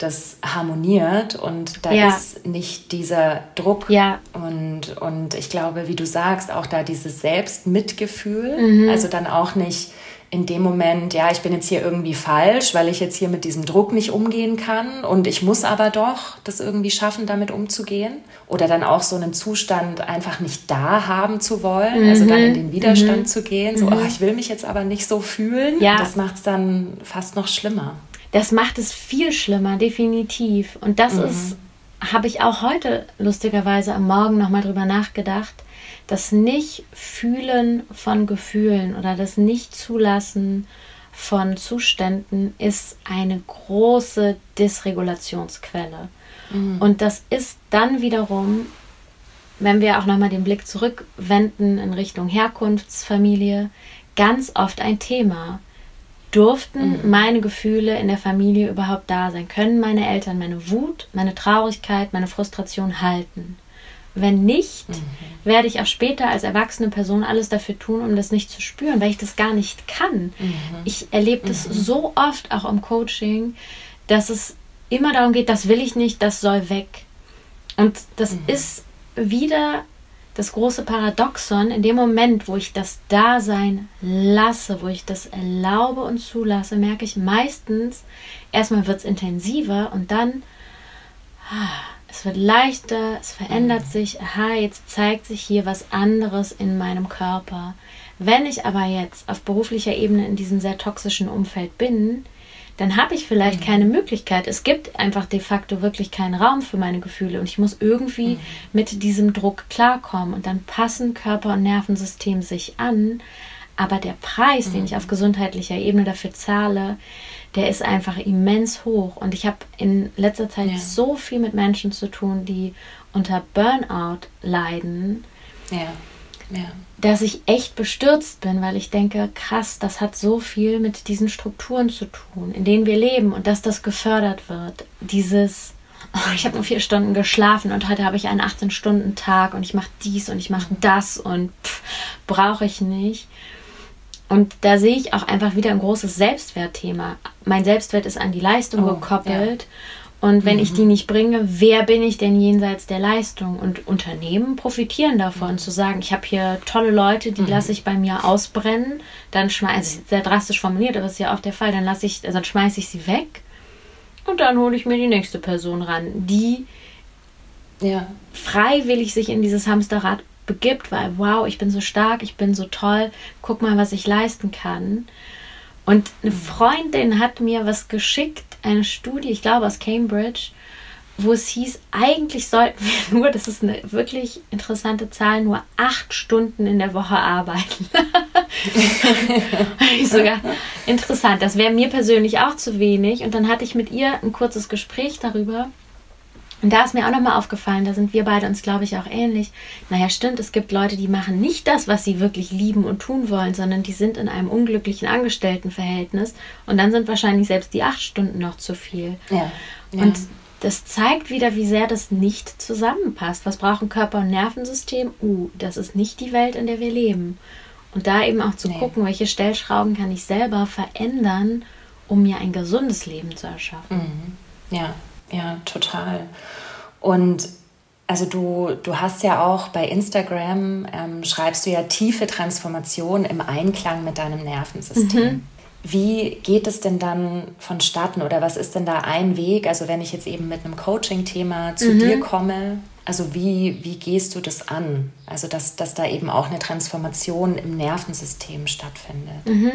das harmoniert und da ja. ist nicht dieser Druck ja. und, und ich glaube, wie du sagst, auch da dieses Selbstmitgefühl, mhm. also dann auch nicht in dem Moment, ja, ich bin jetzt hier irgendwie falsch, weil ich jetzt hier mit diesem Druck nicht umgehen kann und ich muss aber doch das irgendwie schaffen, damit umzugehen. Oder dann auch so einen Zustand einfach nicht da haben zu wollen, mhm. also dann in den Widerstand mhm. zu gehen, so, mhm. oh, ich will mich jetzt aber nicht so fühlen. Ja. Das macht es dann fast noch schlimmer.
Das macht es viel schlimmer, definitiv. Und das mhm. ist, habe ich auch heute lustigerweise am Morgen nochmal drüber nachgedacht das Nicht-Fühlen von Gefühlen oder das Nicht-Zulassen von Zuständen ist eine große Dysregulationsquelle. Mhm. Und das ist dann wiederum, wenn wir auch nochmal den Blick zurückwenden in Richtung Herkunftsfamilie, ganz oft ein Thema. Durften mhm. meine Gefühle in der Familie überhaupt da sein? Können meine Eltern meine Wut, meine Traurigkeit, meine Frustration halten? Wenn nicht, mhm. werde ich auch später als erwachsene Person alles dafür tun, um das nicht zu spüren, weil ich das gar nicht kann. Mhm. Ich erlebe das mhm. so oft auch im Coaching, dass es immer darum geht, das will ich nicht, das soll weg. Und das mhm. ist wieder das große Paradoxon, in dem Moment, wo ich das Dasein lasse, wo ich das erlaube und zulasse, merke ich meistens, erstmal wird es intensiver und dann ah, es wird leichter, es verändert mhm. sich, aha, jetzt zeigt sich hier was anderes in meinem Körper. Wenn ich aber jetzt auf beruflicher Ebene in diesem sehr toxischen Umfeld bin, dann habe ich vielleicht mhm. keine Möglichkeit. Es gibt einfach de facto wirklich keinen Raum für meine Gefühle und ich muss irgendwie mhm. mit diesem Druck klarkommen und dann passen Körper und Nervensystem sich an. Aber der Preis, mhm. den ich auf gesundheitlicher Ebene dafür zahle, der ist einfach immens hoch. Und ich habe in letzter Zeit ja. so viel mit Menschen zu tun, die unter Burnout leiden. Ja. Ja. Dass ich echt bestürzt bin, weil ich denke, krass, das hat so viel mit diesen Strukturen zu tun, in denen wir leben und dass das gefördert wird. Dieses, oh, ich habe nur vier Stunden geschlafen und heute habe ich einen 18-Stunden-Tag und ich mache dies und ich mache das und brauche ich nicht. Und da sehe ich auch einfach wieder ein großes Selbstwertthema. Mein Selbstwert ist an die Leistung oh, gekoppelt. Ja. Und wenn mhm. ich die nicht bringe, wer bin ich denn jenseits der Leistung? Und Unternehmen profitieren davon, mhm. zu sagen, ich habe hier tolle Leute, die mhm. lasse ich bei mir ausbrennen, dann schmeiße ich, sehr drastisch formuliert, aber ist ja auch der Fall, dann lasse ich, also dann schmeiße ich sie weg und dann hole ich mir die nächste Person ran, die ja. freiwillig sich in dieses Hamsterrad begibt, weil wow, ich bin so stark, ich bin so toll, guck mal, was ich leisten kann. Und eine mhm. Freundin hat mir was geschickt, eine Studie, ich glaube aus Cambridge, wo es hieß, eigentlich sollten wir nur, das ist eine wirklich interessante Zahl, nur acht Stunden in der Woche arbeiten. sogar interessant. Das wäre mir persönlich auch zu wenig. Und dann hatte ich mit ihr ein kurzes Gespräch darüber. Und da ist mir auch nochmal aufgefallen, da sind wir beide uns, glaube ich, auch ähnlich. Naja, stimmt, es gibt Leute, die machen nicht das, was sie wirklich lieben und tun wollen, sondern die sind in einem unglücklichen Angestelltenverhältnis und dann sind wahrscheinlich selbst die acht Stunden noch zu viel. Ja. ja. Und das zeigt wieder, wie sehr das nicht zusammenpasst. Was brauchen Körper und Nervensystem? Uh, das ist nicht die Welt, in der wir leben. Und da eben auch zu nee. gucken, welche Stellschrauben kann ich selber verändern, um mir ein gesundes Leben zu erschaffen.
Mhm. Ja, ja, total. Und also du, du hast ja auch bei Instagram, ähm, schreibst du ja tiefe Transformation im Einklang mit deinem Nervensystem. Mhm. Wie geht es denn dann vonstatten oder was ist denn da ein Weg? Also wenn ich jetzt eben mit einem Coaching-Thema zu mhm. dir komme, also wie, wie gehst du das an? Also dass, dass da eben auch eine Transformation im Nervensystem stattfindet.
Mhm.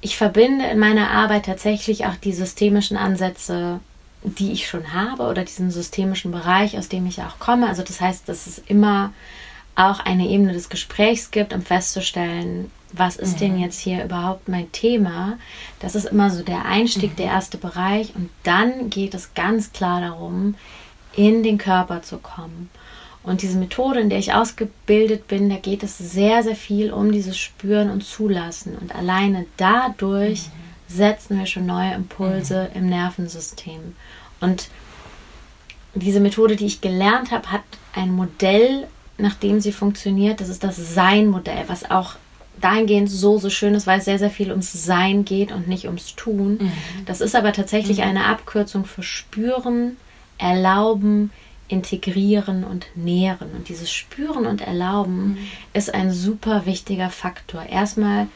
Ich verbinde in meiner Arbeit tatsächlich auch die systemischen Ansätze, die ich schon habe oder diesen systemischen Bereich, aus dem ich auch komme. Also das heißt, dass es immer auch eine Ebene des Gesprächs gibt, um festzustellen, was ist mhm. denn jetzt hier überhaupt mein Thema? Das ist immer so der Einstieg, mhm. der erste Bereich. Und dann geht es ganz klar darum, in den Körper zu kommen. Und diese Methode, in der ich ausgebildet bin, da geht es sehr, sehr viel um dieses Spüren und Zulassen. Und alleine dadurch mhm. Setzen wir schon neue Impulse mhm. im Nervensystem. Und diese Methode, die ich gelernt habe, hat ein Modell, nach dem sie funktioniert. Das ist das Sein-Modell, was auch dahingehend so, so schön ist, weil es sehr, sehr viel ums Sein geht und nicht ums Tun. Mhm. Das ist aber tatsächlich mhm. eine Abkürzung für Spüren, Erlauben, Integrieren und Nähren. Und dieses Spüren und Erlauben mhm. ist ein super wichtiger Faktor. Erstmal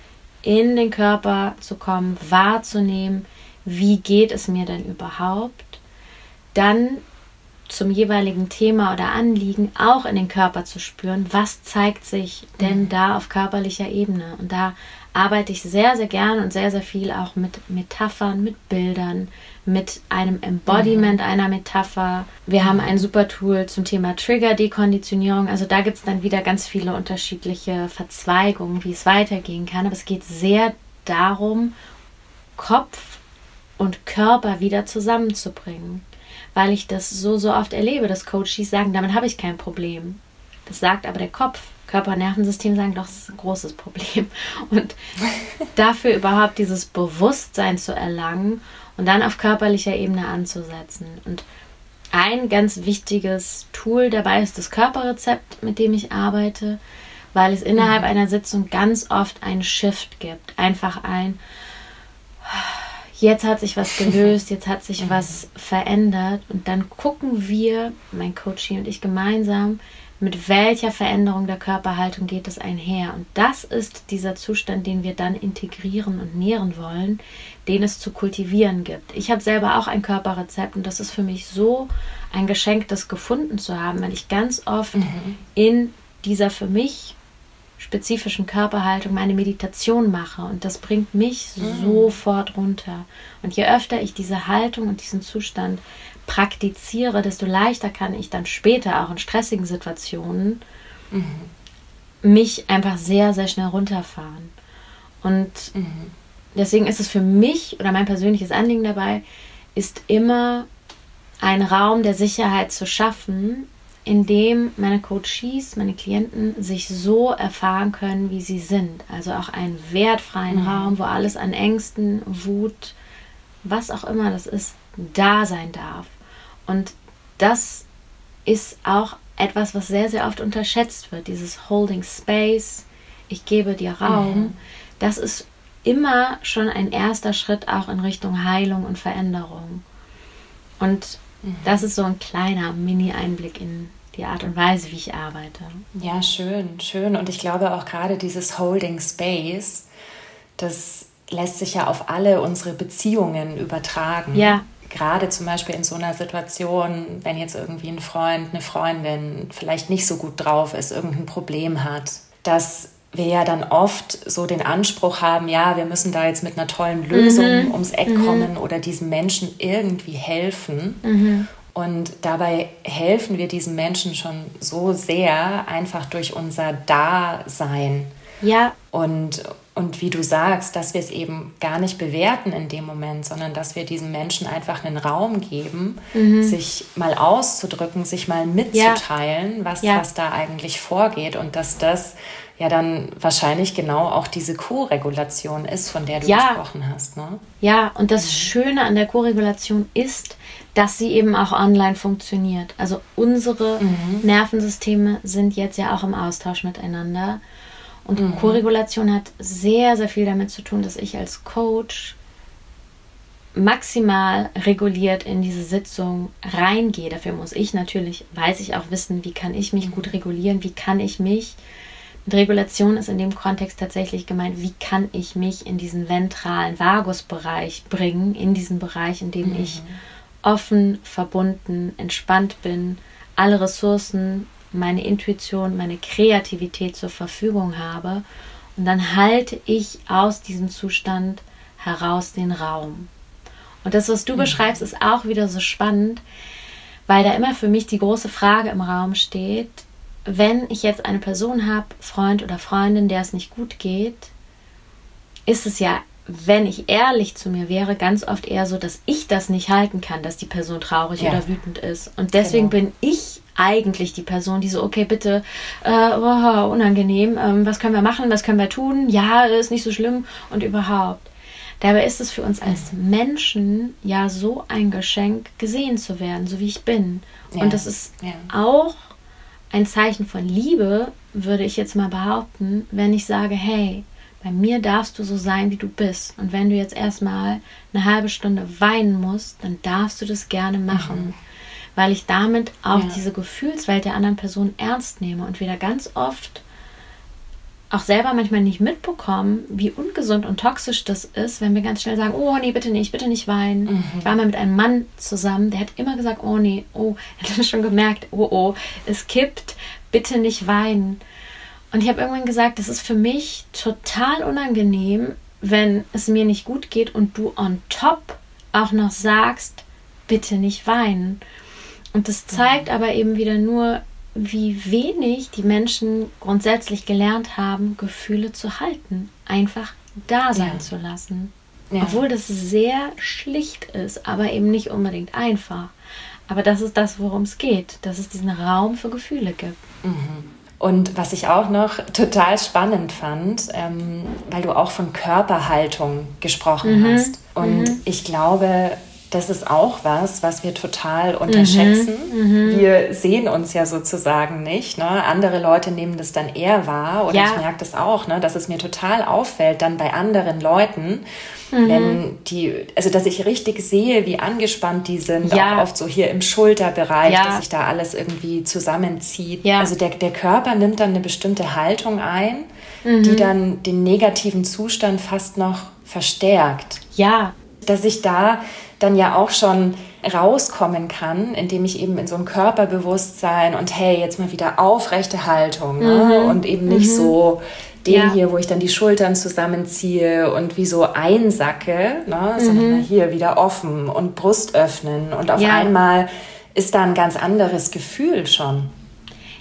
in den Körper zu kommen, wahrzunehmen, wie geht es mir denn überhaupt. Dann zum jeweiligen Thema oder Anliegen auch in den Körper zu spüren, was zeigt sich denn mhm. da auf körperlicher Ebene. Und da arbeite ich sehr, sehr gern und sehr, sehr viel auch mit Metaphern, mit Bildern, mit einem Embodiment mhm. einer Metapher. Wir haben ein super Tool zum Thema Trigger-Dekonditionierung. Also da gibt es dann wieder ganz viele unterschiedliche Verzweigungen, wie es weitergehen kann. Aber es geht sehr darum, Kopf und Körper wieder zusammenzubringen weil ich das so, so oft erlebe, dass Coaches sagen, damit habe ich kein Problem. Das sagt aber der Kopf. Körper- Nervensystem sagen, doch, das ist ein großes Problem. Und dafür überhaupt dieses Bewusstsein zu erlangen und dann auf körperlicher Ebene anzusetzen. Und ein ganz wichtiges Tool dabei ist das Körperrezept, mit dem ich arbeite, weil es innerhalb mhm. einer Sitzung ganz oft einen Shift gibt. Einfach ein jetzt hat sich was gelöst, jetzt hat sich was verändert und dann gucken wir, mein Coach und ich gemeinsam, mit welcher Veränderung der Körperhaltung geht es einher. Und das ist dieser Zustand, den wir dann integrieren und nähren wollen, den es zu kultivieren gibt. Ich habe selber auch ein Körperrezept und das ist für mich so ein Geschenk, das gefunden zu haben, weil ich ganz oft mhm. in dieser für mich spezifischen Körperhaltung meine Meditation mache und das bringt mich mhm. sofort runter. Und je öfter ich diese Haltung und diesen Zustand praktiziere, desto leichter kann ich dann später auch in stressigen Situationen mhm. mich einfach sehr, sehr schnell runterfahren. Und mhm. Deswegen ist es für mich oder mein persönliches Anliegen dabei, ist immer einen Raum der Sicherheit zu schaffen, in dem meine Coaches, meine Klienten sich so erfahren können, wie sie sind. Also auch einen wertfreien mhm. Raum, wo alles an Ängsten, Wut, was auch immer das ist, da sein darf. Und das ist auch etwas, was sehr, sehr oft unterschätzt wird. Dieses Holding Space, ich gebe dir Raum, mhm. das ist immer schon ein erster Schritt auch in Richtung Heilung und Veränderung. Und Mhm. Das ist so ein kleiner Mini-Einblick in die Art und Weise, wie ich arbeite.
Ja, schön, schön. Und ich glaube auch gerade dieses Holding Space, das lässt sich ja auf alle unsere Beziehungen übertragen. Ja. Gerade zum Beispiel in so einer Situation, wenn jetzt irgendwie ein Freund, eine Freundin vielleicht nicht so gut drauf ist, irgendein Problem hat, dass wir ja dann oft so den Anspruch haben, ja, wir müssen da jetzt mit einer tollen Lösung mhm. ums Eck mhm. kommen oder diesem Menschen irgendwie helfen. Mhm. Und dabei helfen wir diesen Menschen schon so sehr, einfach durch unser Dasein. Ja. Und, und wie du sagst, dass wir es eben gar nicht bewerten in dem Moment, sondern dass wir diesen Menschen einfach einen Raum geben, mhm. sich mal auszudrücken, sich mal mitzuteilen, ja. Was, ja. was da eigentlich vorgeht und dass das ja dann wahrscheinlich genau auch diese Co-Regulation ist, von der du ja. gesprochen hast. Ne?
Ja, und das mhm. Schöne an der Co-Regulation ist, dass sie eben auch online funktioniert. Also unsere mhm. Nervensysteme sind jetzt ja auch im Austausch miteinander. Und mhm. Koregulation hat sehr, sehr viel damit zu tun, dass ich als Coach maximal reguliert in diese Sitzung reingehe. Dafür muss ich natürlich, weiß ich auch wissen, wie kann ich mich gut regulieren, wie kann ich mich, mit Regulation ist in dem Kontext tatsächlich gemeint, wie kann ich mich in diesen ventralen Vagusbereich bringen, in diesen Bereich, in dem mhm. ich offen, verbunden, entspannt bin, alle Ressourcen, meine Intuition, meine Kreativität zur Verfügung habe. Und dann halte ich aus diesem Zustand heraus den Raum. Und das, was du mhm. beschreibst, ist auch wieder so spannend, weil da immer für mich die große Frage im Raum steht, wenn ich jetzt eine Person habe, Freund oder Freundin, der es nicht gut geht, ist es ja wenn ich ehrlich zu mir wäre, ganz oft eher so, dass ich das nicht halten kann, dass die Person traurig ja. oder wütend ist. Und deswegen genau. bin ich eigentlich die Person, die so, okay, bitte, äh, oh, unangenehm, ähm, was können wir machen, was können wir tun? Ja, ist nicht so schlimm und überhaupt. Dabei ist es für uns als Menschen ja so ein Geschenk, gesehen zu werden, so wie ich bin. Ja. Und das ist ja. auch ein Zeichen von Liebe, würde ich jetzt mal behaupten, wenn ich sage, hey, bei mir darfst du so sein, wie du bist. Und wenn du jetzt erstmal eine halbe Stunde weinen musst, dann darfst du das gerne machen. Mhm. Weil ich damit auch ja. diese Gefühlswelt der anderen Person ernst nehme und wieder ganz oft auch selber manchmal nicht mitbekommen, wie ungesund und toxisch das ist, wenn wir ganz schnell sagen, oh nee, bitte nicht, bitte nicht weinen. Mhm. Ich war mal mit einem Mann zusammen, der hat immer gesagt, oh nee, oh, er hat schon gemerkt, oh oh, es kippt, bitte nicht weinen. Und ich habe irgendwann gesagt, das ist für mich total unangenehm, wenn es mir nicht gut geht und du on top auch noch sagst, bitte nicht weinen. Und das zeigt mhm. aber eben wieder nur, wie wenig die Menschen grundsätzlich gelernt haben, Gefühle zu halten, einfach da sein ja. zu lassen. Ja. Obwohl das sehr schlicht ist, aber eben nicht unbedingt einfach. Aber das ist das, worum es geht, dass es diesen Raum für Gefühle gibt.
Mhm. Und was ich auch noch total spannend fand, ähm, weil du auch von Körperhaltung gesprochen mhm. hast. Und mhm. ich glaube, das ist auch was, was wir total unterschätzen. Mhm, mhm, wir sehen uns ja sozusagen nicht. Ne? Andere Leute nehmen das dann eher wahr. Oder ja. ich merke das auch, ne? dass es mir total auffällt dann bei anderen Leuten, mhm. wenn die, also dass ich richtig sehe, wie angespannt die sind, ja. auch oft so hier im Schulterbereich, ja. dass sich da alles irgendwie zusammenzieht. Ja. Also der, der Körper nimmt dann eine bestimmte Haltung ein, die mhm. dann den negativen Zustand fast noch verstärkt. Ja. Dass ich da dann ja auch schon rauskommen kann, indem ich eben in so ein Körperbewusstsein und hey, jetzt mal wieder aufrechte Haltung ne? Mhm. und eben nicht mhm. so den ja. hier, wo ich dann die Schultern zusammenziehe und wie so einsacke, ne? sondern mhm. hier wieder offen und Brust öffnen und auf ja. einmal ist da ein ganz anderes Gefühl schon.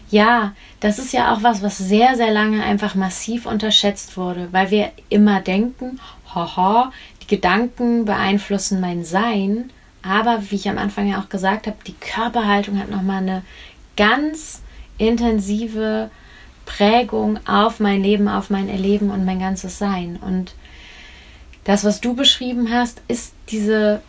Ja, das ist ja auch was, was sehr, sehr lange einfach massiv unterschätzt wurde, weil wir immer denken, haha, Gedanken beeinflussen mein Sein, aber wie ich am Anfang ja auch gesagt habe, die Körperhaltung hat nochmal eine ganz intensive Prägung auf mein Leben, auf mein Erleben und mein ganzes Sein. Und das, was du beschrieben hast, ist diese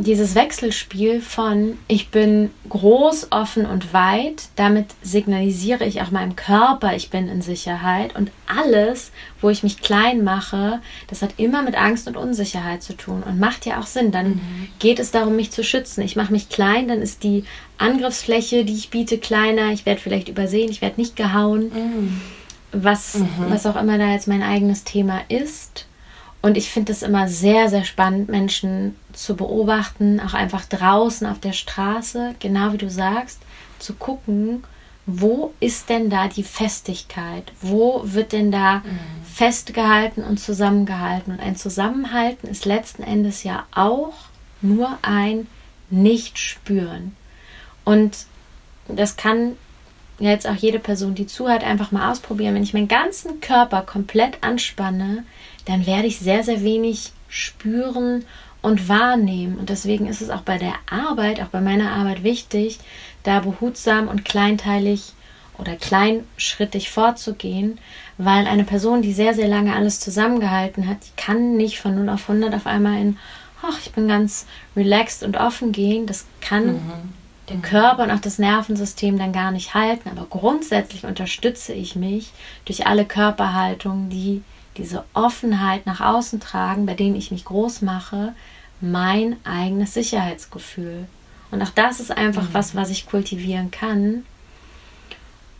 dieses Wechselspiel von ich bin groß, offen und weit, damit signalisiere ich auch meinem Körper, ich bin in Sicherheit und alles, wo ich mich klein mache, das hat immer mit Angst und Unsicherheit zu tun und macht ja auch Sinn. Dann mhm. geht es darum, mich zu schützen. Ich mache mich klein, dann ist die Angriffsfläche, die ich biete, kleiner. Ich werde vielleicht übersehen, ich werde nicht gehauen. Mhm. Was, mhm. was auch immer da jetzt mein eigenes Thema ist. Und ich finde es immer sehr, sehr spannend, Menschen zu beobachten, auch einfach draußen auf der Straße, genau wie du sagst, zu gucken, wo ist denn da die Festigkeit? Wo wird denn da mhm. festgehalten und zusammengehalten? Und ein Zusammenhalten ist letzten Endes ja auch nur ein Nicht-Spüren. Und das kann jetzt auch jede Person, die zuhört, einfach mal ausprobieren. Wenn ich meinen ganzen Körper komplett anspanne, dann werde ich sehr, sehr wenig spüren und wahrnehmen. Und deswegen ist es auch bei der Arbeit, auch bei meiner Arbeit wichtig, da behutsam und kleinteilig oder kleinschrittig vorzugehen, weil eine Person, die sehr, sehr lange alles zusammengehalten hat, die kann nicht von 0 auf 100 auf einmal in, ach, ich bin ganz relaxed und offen gehen. Das kann mhm. Der Körper und auch das Nervensystem dann gar nicht halten. Aber grundsätzlich unterstütze ich mich durch alle Körperhaltungen, die diese Offenheit nach außen tragen, bei denen ich mich groß mache, mein eigenes Sicherheitsgefühl. Und auch das ist einfach mhm. was, was ich kultivieren kann.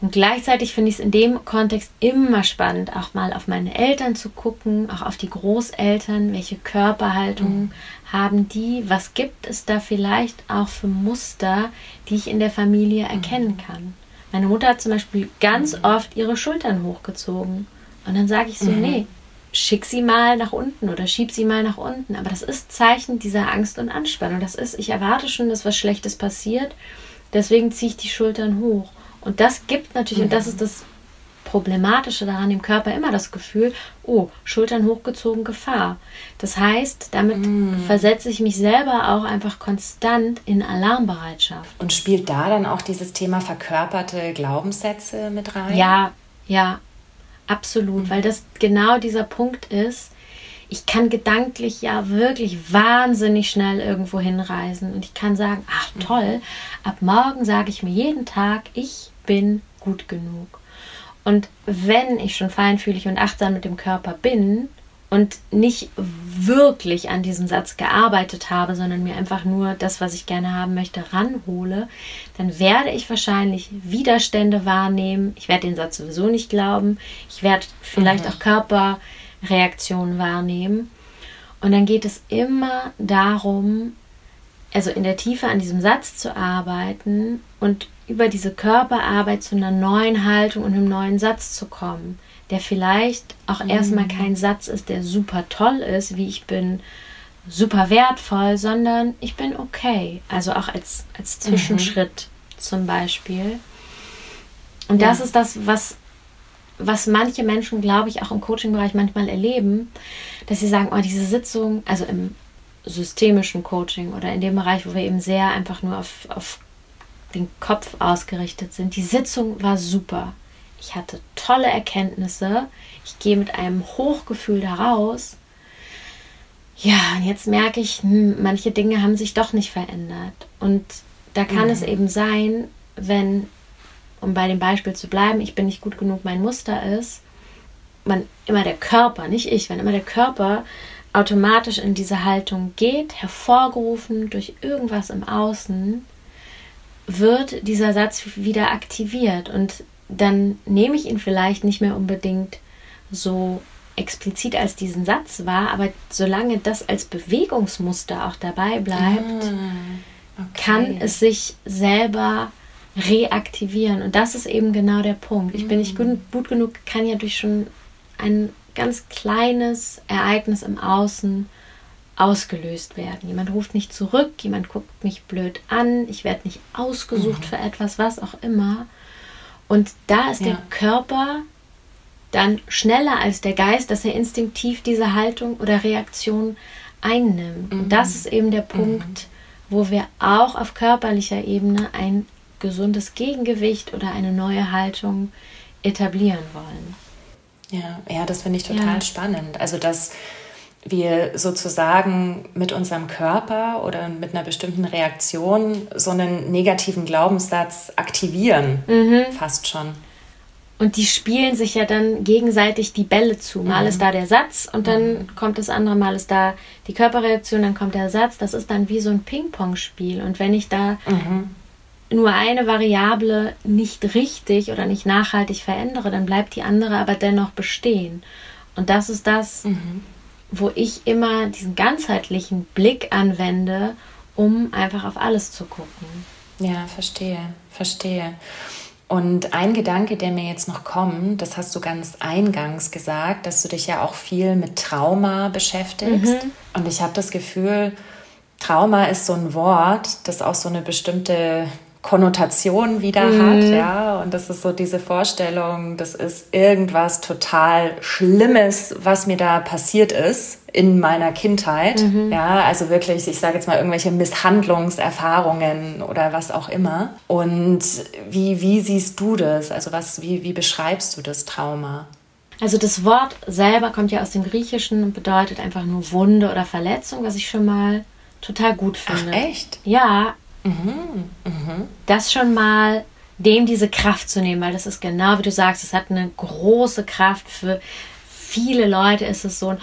Und gleichzeitig finde ich es in dem Kontext immer spannend, auch mal auf meine Eltern zu gucken, auch auf die Großeltern, welche Körperhaltung mhm. haben die, was gibt es da vielleicht auch für Muster, die ich in der Familie mhm. erkennen kann. Meine Mutter hat zum Beispiel ganz mhm. oft ihre Schultern hochgezogen. Und dann sage ich so, mhm. nee, schick sie mal nach unten oder schieb sie mal nach unten. Aber das ist Zeichen dieser Angst und Anspannung. Das ist, ich erwarte schon, dass was Schlechtes passiert. Deswegen ziehe ich die Schultern hoch. Und das gibt natürlich, mhm. und das ist das Problematische daran, im Körper immer das Gefühl, oh, Schultern hochgezogen, Gefahr. Das heißt, damit mm. versetze ich mich selber auch einfach konstant in Alarmbereitschaft.
Und spielt da dann auch dieses Thema verkörperte Glaubenssätze mit rein?
Ja, ja, absolut, mhm. weil das genau dieser Punkt ist. Ich kann gedanklich ja wirklich wahnsinnig schnell irgendwo hinreisen und ich kann sagen, ach mhm. toll, ab morgen sage ich mir jeden Tag, ich bin gut genug. Und wenn ich schon feinfühlig und achtsam mit dem Körper bin und nicht wirklich an diesem Satz gearbeitet habe, sondern mir einfach nur das, was ich gerne haben möchte, ranhole, dann werde ich wahrscheinlich Widerstände wahrnehmen. Ich werde den Satz sowieso nicht glauben. Ich werde vielleicht mhm. auch Körperreaktionen wahrnehmen. Und dann geht es immer darum, also in der Tiefe an diesem Satz zu arbeiten und über diese Körperarbeit zu einer neuen Haltung und einem neuen Satz zu kommen der vielleicht auch mhm. erstmal kein Satz ist, der super toll ist, wie ich bin super wertvoll, sondern ich bin okay. Also auch als, als mhm. Zwischenschritt mhm. zum Beispiel. Und ja. das ist das, was, was manche Menschen, glaube ich, auch im Coaching-Bereich manchmal erleben, dass sie sagen, oh, diese Sitzung, also im systemischen Coaching oder in dem Bereich, wo wir eben sehr einfach nur auf, auf den Kopf ausgerichtet sind, die Sitzung war super. Ich hatte tolle Erkenntnisse. Ich gehe mit einem Hochgefühl daraus. Ja, und jetzt merke ich, hm, manche Dinge haben sich doch nicht verändert. Und da kann mhm. es eben sein, wenn, um bei dem Beispiel zu bleiben, ich bin nicht gut genug, mein Muster ist, man immer der Körper, nicht ich, wenn immer der Körper automatisch in diese Haltung geht, hervorgerufen durch irgendwas im Außen, wird dieser Satz wieder aktiviert. Und dann nehme ich ihn vielleicht nicht mehr unbedingt so explizit als diesen Satz wahr, aber solange das als Bewegungsmuster auch dabei bleibt, ah, okay. kann es sich selber reaktivieren. Und das ist eben genau der Punkt. Ich bin nicht mm. gut genug, kann ja durch schon ein ganz kleines Ereignis im Außen ausgelöst werden. Jemand ruft nicht zurück, jemand guckt mich blöd an, ich werde nicht ausgesucht mhm. für etwas, was auch immer. Und da ist ja. der Körper dann schneller als der Geist, dass er instinktiv diese Haltung oder Reaktion einnimmt. Mhm. Und das ist eben der Punkt, mhm. wo wir auch auf körperlicher Ebene ein gesundes Gegengewicht oder eine neue Haltung etablieren wollen.
Ja, ja, das finde ich total ja. spannend. Also, dass wir sozusagen mit unserem Körper oder mit einer bestimmten Reaktion so einen negativen Glaubenssatz aktivieren, mhm. fast schon.
Und die spielen sich ja dann gegenseitig die Bälle zu. Mal mhm. ist da der Satz und dann mhm. kommt das andere, mal ist da die Körperreaktion, dann kommt der Satz. Das ist dann wie so ein Ping-Pong-Spiel. Und wenn ich da mhm. nur eine Variable nicht richtig oder nicht nachhaltig verändere, dann bleibt die andere aber dennoch bestehen. Und das ist das, mhm wo ich immer diesen ganzheitlichen Blick anwende, um einfach auf alles zu gucken.
Ja, verstehe, verstehe. Und ein Gedanke, der mir jetzt noch kommt, das hast du ganz eingangs gesagt, dass du dich ja auch viel mit Trauma beschäftigst. Mhm. Und ich habe das Gefühl, Trauma ist so ein Wort, das auch so eine bestimmte Konnotation wieder mhm. hat, ja. Und das ist so diese Vorstellung, das ist irgendwas total Schlimmes, was mir da passiert ist in meiner Kindheit. Mhm. Ja, also wirklich, ich sage jetzt mal irgendwelche Misshandlungserfahrungen oder was auch immer. Und wie, wie siehst du das? Also was, wie, wie beschreibst du das Trauma?
Also das Wort selber kommt ja aus dem Griechischen und bedeutet einfach nur Wunde oder Verletzung, was ich schon mal total gut finde.
Ach, echt?
Ja, Mhm. Mhm. Das schon mal dem diese Kraft zu nehmen, weil das ist genau wie du sagst, es hat eine große Kraft für viele Leute ist es so ein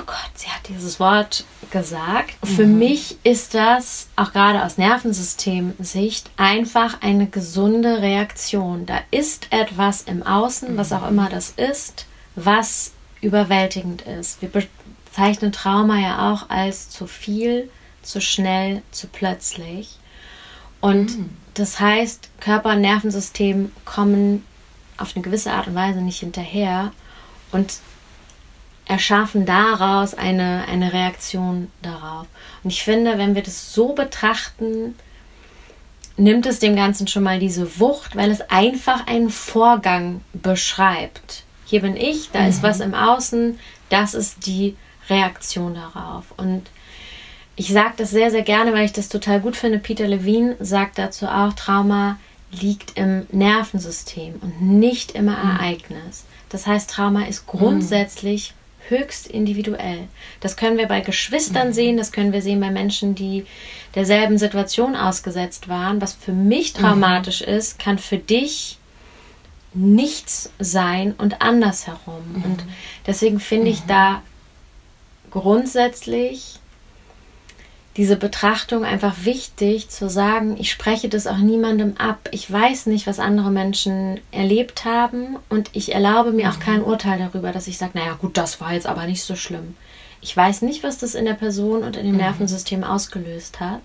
oh Gott, sie hat dieses Wort gesagt. Mhm. Für mich ist das auch gerade aus Nervensystem-Sicht einfach eine gesunde Reaktion. Da ist etwas im Außen, was auch mhm. immer das ist, was überwältigend ist. Wir bezeichnen Trauma ja auch als zu viel, zu schnell, zu plötzlich. Und mhm. das heißt, Körper und Nervensystem kommen auf eine gewisse Art und Weise nicht hinterher und erschaffen daraus eine, eine Reaktion darauf. Und ich finde, wenn wir das so betrachten, nimmt es dem Ganzen schon mal diese Wucht, weil es einfach einen Vorgang beschreibt. Hier bin ich, da mhm. ist was im Außen, das ist die Reaktion darauf. Und ich sage das sehr, sehr gerne, weil ich das total gut finde. Peter Levine sagt dazu auch, Trauma liegt im Nervensystem und nicht im mhm. Ereignis. Das heißt, Trauma ist grundsätzlich höchst individuell. Das können wir bei Geschwistern mhm. sehen, das können wir sehen bei Menschen, die derselben Situation ausgesetzt waren. Was für mich mhm. traumatisch ist, kann für dich nichts sein und andersherum. Und deswegen finde ich da grundsätzlich diese Betrachtung einfach wichtig zu sagen, ich spreche das auch niemandem ab. Ich weiß nicht, was andere Menschen erlebt haben und ich erlaube mir auch kein Urteil darüber, dass ich sage, naja gut, das war jetzt aber nicht so schlimm. Ich weiß nicht, was das in der Person und in dem mhm. Nervensystem ausgelöst hat.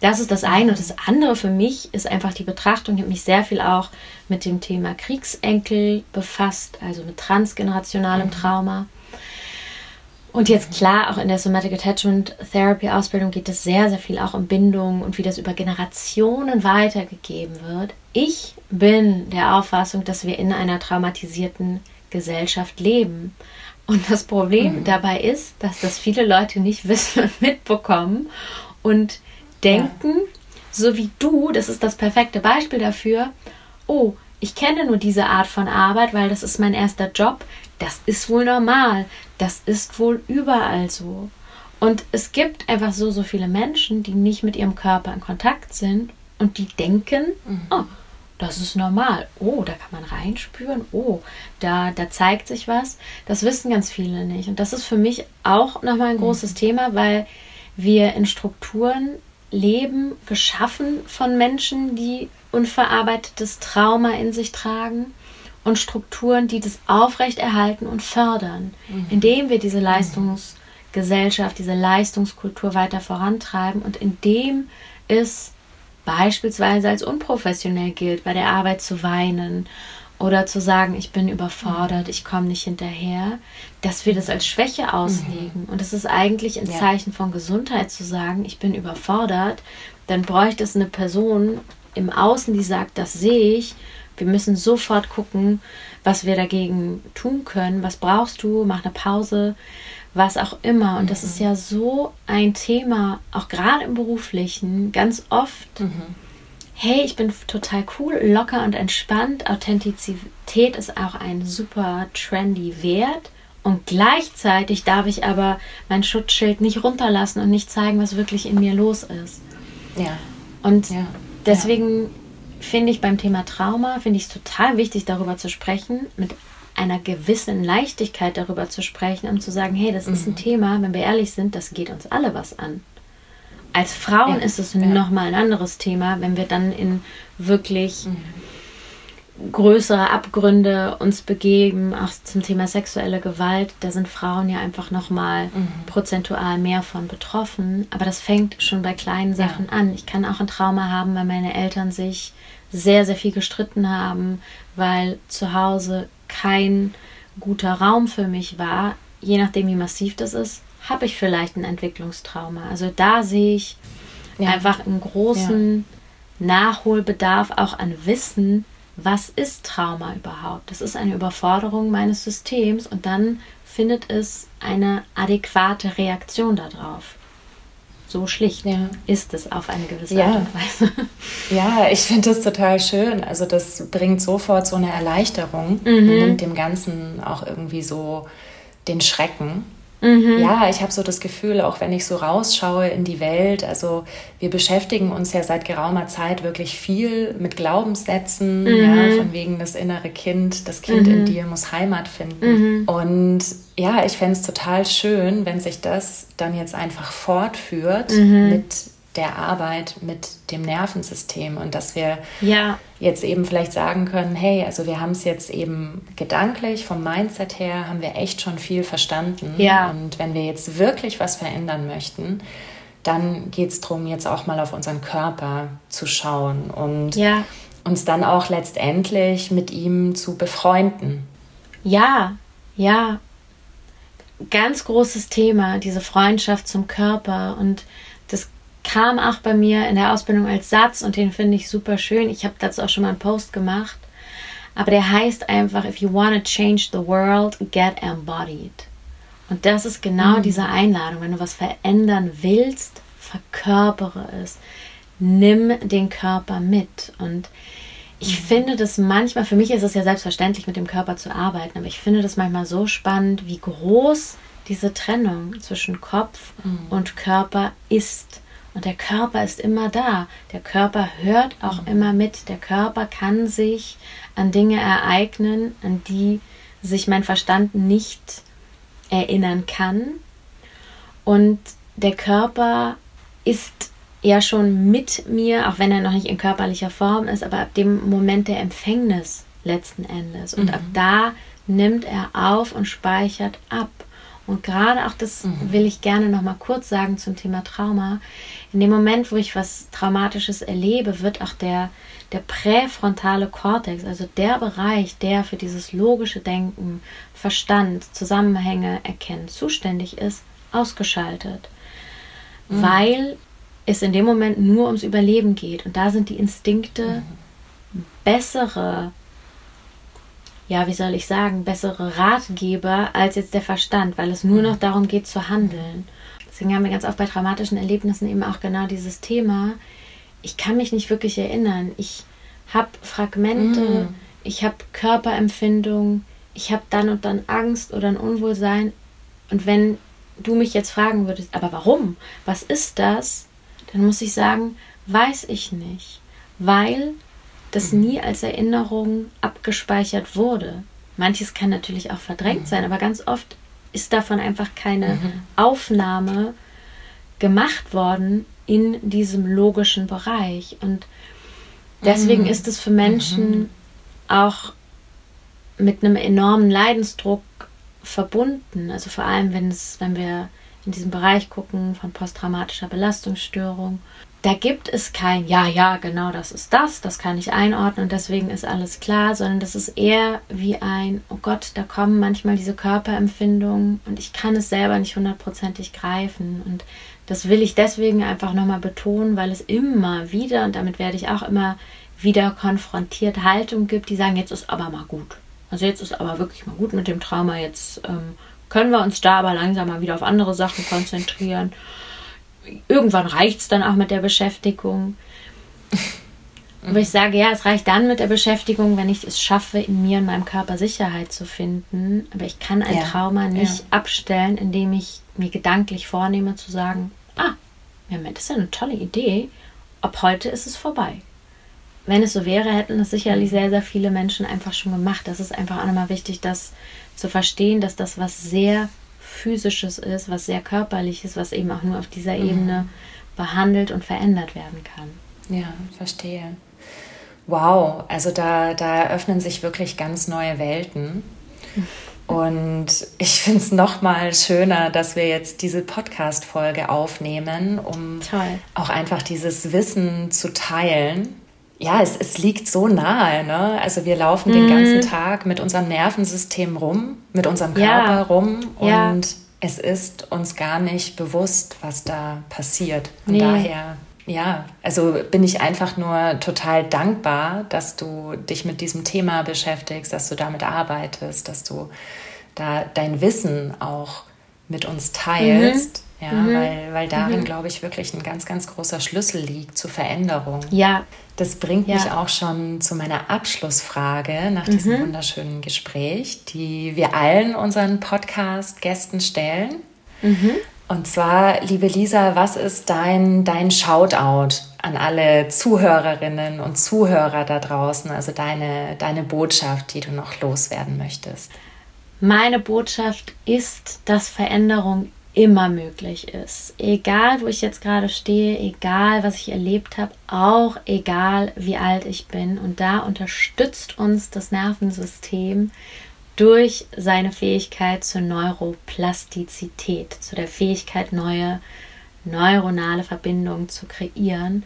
Das ist das eine. Und das andere für mich ist einfach die Betrachtung. Ich habe mich sehr viel auch mit dem Thema Kriegsenkel befasst, also mit transgenerationalem mhm. Trauma. Und jetzt klar, auch in der Somatic Attachment Therapy Ausbildung geht es sehr, sehr viel auch um Bindung und wie das über Generationen weitergegeben wird. Ich bin der Auffassung, dass wir in einer traumatisierten Gesellschaft leben. Und das Problem mhm. dabei ist, dass das viele Leute nicht wissen und mitbekommen und denken, ja. so wie du, das ist das perfekte Beispiel dafür, oh, ich kenne nur diese Art von Arbeit, weil das ist mein erster Job. Das ist wohl normal. Das ist wohl überall so. Und es gibt einfach so, so viele Menschen, die nicht mit ihrem Körper in Kontakt sind und die denken, mhm. oh, das ist normal. Oh, da kann man reinspüren. Oh, da, da zeigt sich was. Das wissen ganz viele nicht. Und das ist für mich auch nochmal ein großes mhm. Thema, weil wir in Strukturen leben, geschaffen von Menschen, die unverarbeitetes Trauma in sich tragen und Strukturen, die das aufrechterhalten und fördern, mhm. indem wir diese Leistungsgesellschaft, diese Leistungskultur weiter vorantreiben und indem es beispielsweise als unprofessionell gilt, bei der Arbeit zu weinen oder zu sagen, ich bin überfordert, ich komme nicht hinterher, dass wir das als Schwäche auslegen. Mhm. Und es ist eigentlich ein Zeichen von Gesundheit zu sagen, ich bin überfordert, dann bräuchte es eine Person im Außen, die sagt, das sehe ich wir müssen sofort gucken, was wir dagegen tun können. Was brauchst du? Mach eine Pause, was auch immer. Und mhm. das ist ja so ein Thema, auch gerade im beruflichen, ganz oft. Mhm. Hey, ich bin total cool, locker und entspannt. Authentizität ist auch ein super trendy Wert. Und gleichzeitig darf ich aber mein Schutzschild nicht runterlassen und nicht zeigen, was wirklich in mir los ist.
Ja.
Und ja. deswegen finde ich beim Thema Trauma, finde ich es total wichtig, darüber zu sprechen, mit einer gewissen Leichtigkeit darüber zu sprechen, um zu sagen, hey, das mhm. ist ein mhm. Thema, wenn wir ehrlich sind, das geht uns alle was an. Als Frauen ja, ist es ja. nochmal ein anderes Thema, wenn wir dann in wirklich mhm größere Abgründe uns begeben, auch zum Thema sexuelle Gewalt, da sind Frauen ja einfach nochmal mhm. prozentual mehr von betroffen. Aber das fängt schon bei kleinen Sachen ja. an. Ich kann auch ein Trauma haben, weil meine Eltern sich sehr, sehr viel gestritten haben, weil zu Hause kein guter Raum für mich war. Je nachdem, wie massiv das ist, habe ich vielleicht ein Entwicklungstrauma. Also da sehe ich ja. einfach einen großen Nachholbedarf auch an Wissen, was ist Trauma überhaupt? Das ist eine Überforderung meines Systems und dann findet es eine adäquate Reaktion darauf. So schlicht ja. ist es auf eine gewisse ja. Art und Weise.
Ja, ich finde das total schön. Also das bringt sofort so eine Erleichterung mhm. und nimmt dem Ganzen auch irgendwie so den Schrecken. Mhm. Ja, ich habe so das Gefühl, auch wenn ich so rausschaue in die Welt, also wir beschäftigen uns ja seit geraumer Zeit wirklich viel mit Glaubenssätzen, mhm. ja, von wegen das innere Kind, das Kind mhm. in dir muss Heimat finden. Mhm. Und ja, ich fände es total schön, wenn sich das dann jetzt einfach fortführt mhm. mit der Arbeit mit dem Nervensystem und dass wir ja. jetzt eben vielleicht sagen können, hey, also wir haben es jetzt eben gedanklich vom Mindset her, haben wir echt schon viel verstanden. Ja. Und wenn wir jetzt wirklich was verändern möchten, dann geht es darum, jetzt auch mal auf unseren Körper zu schauen und ja. uns dann auch letztendlich mit ihm zu befreunden.
Ja, ja. Ganz großes Thema, diese Freundschaft zum Körper und das kam auch bei mir in der Ausbildung als Satz und den finde ich super schön. Ich habe dazu auch schon mal einen Post gemacht. Aber der heißt einfach, if you want to change the world, get embodied. Und das ist genau mhm. diese Einladung. Wenn du was verändern willst, verkörpere es. Nimm den Körper mit. Und ich finde das manchmal, für mich ist es ja selbstverständlich, mit dem Körper zu arbeiten, aber ich finde das manchmal so spannend, wie groß diese Trennung zwischen Kopf mhm. und Körper ist. Und der Körper ist immer da. Der Körper hört auch mhm. immer mit. Der Körper kann sich an Dinge ereignen, an die sich mein Verstand nicht erinnern kann. Und der Körper ist ja schon mit mir, auch wenn er noch nicht in körperlicher Form ist, aber ab dem Moment der Empfängnis letzten Endes. Und mhm. ab da nimmt er auf und speichert ab. Und gerade auch das mhm. will ich gerne noch mal kurz sagen zum Thema Trauma. In dem Moment, wo ich was Traumatisches erlebe, wird auch der, der präfrontale Kortex, also der Bereich, der für dieses logische Denken, Verstand, Zusammenhänge erkennen zuständig ist, ausgeschaltet. Mhm. Weil es in dem Moment nur ums Überleben geht. Und da sind die Instinkte mhm. bessere ja, wie soll ich sagen, bessere Ratgeber als jetzt der Verstand, weil es nur noch darum geht zu handeln. Deswegen haben wir ganz oft bei traumatischen Erlebnissen eben auch genau dieses Thema. Ich kann mich nicht wirklich erinnern. Ich habe Fragmente, mm. ich habe Körperempfindung, ich habe dann und dann Angst oder ein Unwohlsein. Und wenn du mich jetzt fragen würdest, aber warum? Was ist das? Dann muss ich sagen, weiß ich nicht. Weil das mhm. nie als Erinnerung abgespeichert wurde. Manches kann natürlich auch verdrängt mhm. sein, aber ganz oft ist davon einfach keine mhm. Aufnahme gemacht worden in diesem logischen Bereich. Und deswegen mhm. ist es für Menschen mhm. auch mit einem enormen Leidensdruck verbunden. Also vor allem, wenn es, wenn wir in diesem Bereich gucken von posttraumatischer Belastungsstörung da gibt es kein, ja, ja, genau das ist das, das kann ich einordnen und deswegen ist alles klar, sondern das ist eher wie ein, oh Gott, da kommen manchmal diese Körperempfindungen und ich kann es selber nicht hundertprozentig greifen. Und das will ich deswegen einfach nochmal betonen, weil es immer wieder, und damit werde ich auch immer wieder konfrontiert, Haltung gibt, die sagen, jetzt ist aber mal gut. Also jetzt ist aber wirklich mal gut mit dem Trauma, jetzt ähm, können wir uns da aber langsam mal wieder auf andere Sachen konzentrieren irgendwann reicht es dann auch mit der Beschäftigung. Aber ich sage, ja, es reicht dann mit der Beschäftigung, wenn ich es schaffe, in mir und meinem Körper Sicherheit zu finden. Aber ich kann ein ja, Trauma nicht ja. abstellen, indem ich mir gedanklich vornehme zu sagen, ah, Moment, das ist ja eine tolle Idee. Ab heute ist es vorbei. Wenn es so wäre, hätten es sicherlich sehr, sehr viele Menschen einfach schon gemacht. Das ist einfach auch nochmal wichtig, das zu verstehen, dass das was sehr physisches ist, was sehr körperliches, was eben auch nur auf dieser mhm. Ebene behandelt und verändert werden kann.
Ja, verstehe. Wow, also da, da eröffnen sich wirklich ganz neue Welten. Und ich finde es noch mal schöner, dass wir jetzt diese Podcast-Folge aufnehmen, um Toll. auch einfach dieses Wissen zu teilen ja, es, es liegt so nahe. Ne? Also wir laufen mhm. den ganzen Tag mit unserem Nervensystem rum, mit unserem Körper ja. rum und ja. es ist uns gar nicht bewusst, was da passiert. Von nee. daher ja, also bin ich einfach nur total dankbar, dass du dich mit diesem Thema beschäftigst, dass du damit arbeitest, dass du da dein Wissen auch mit uns teilst. Mhm. Ja, mhm. weil, weil darin, mhm. glaube ich, wirklich ein ganz, ganz großer Schlüssel liegt zur Veränderung.
Ja.
Das bringt ja. mich auch schon zu meiner Abschlussfrage nach diesem mhm. wunderschönen Gespräch, die wir allen unseren Podcast-Gästen stellen. Mhm. Und zwar, liebe Lisa, was ist dein, dein Shoutout an alle Zuhörerinnen und Zuhörer da draußen, also deine, deine Botschaft, die du noch loswerden möchtest?
Meine Botschaft ist, dass Veränderung immer möglich ist. Egal, wo ich jetzt gerade stehe, egal, was ich erlebt habe, auch egal, wie alt ich bin. Und da unterstützt uns das Nervensystem durch seine Fähigkeit zur Neuroplastizität, zu der Fähigkeit, neue neuronale Verbindungen zu kreieren.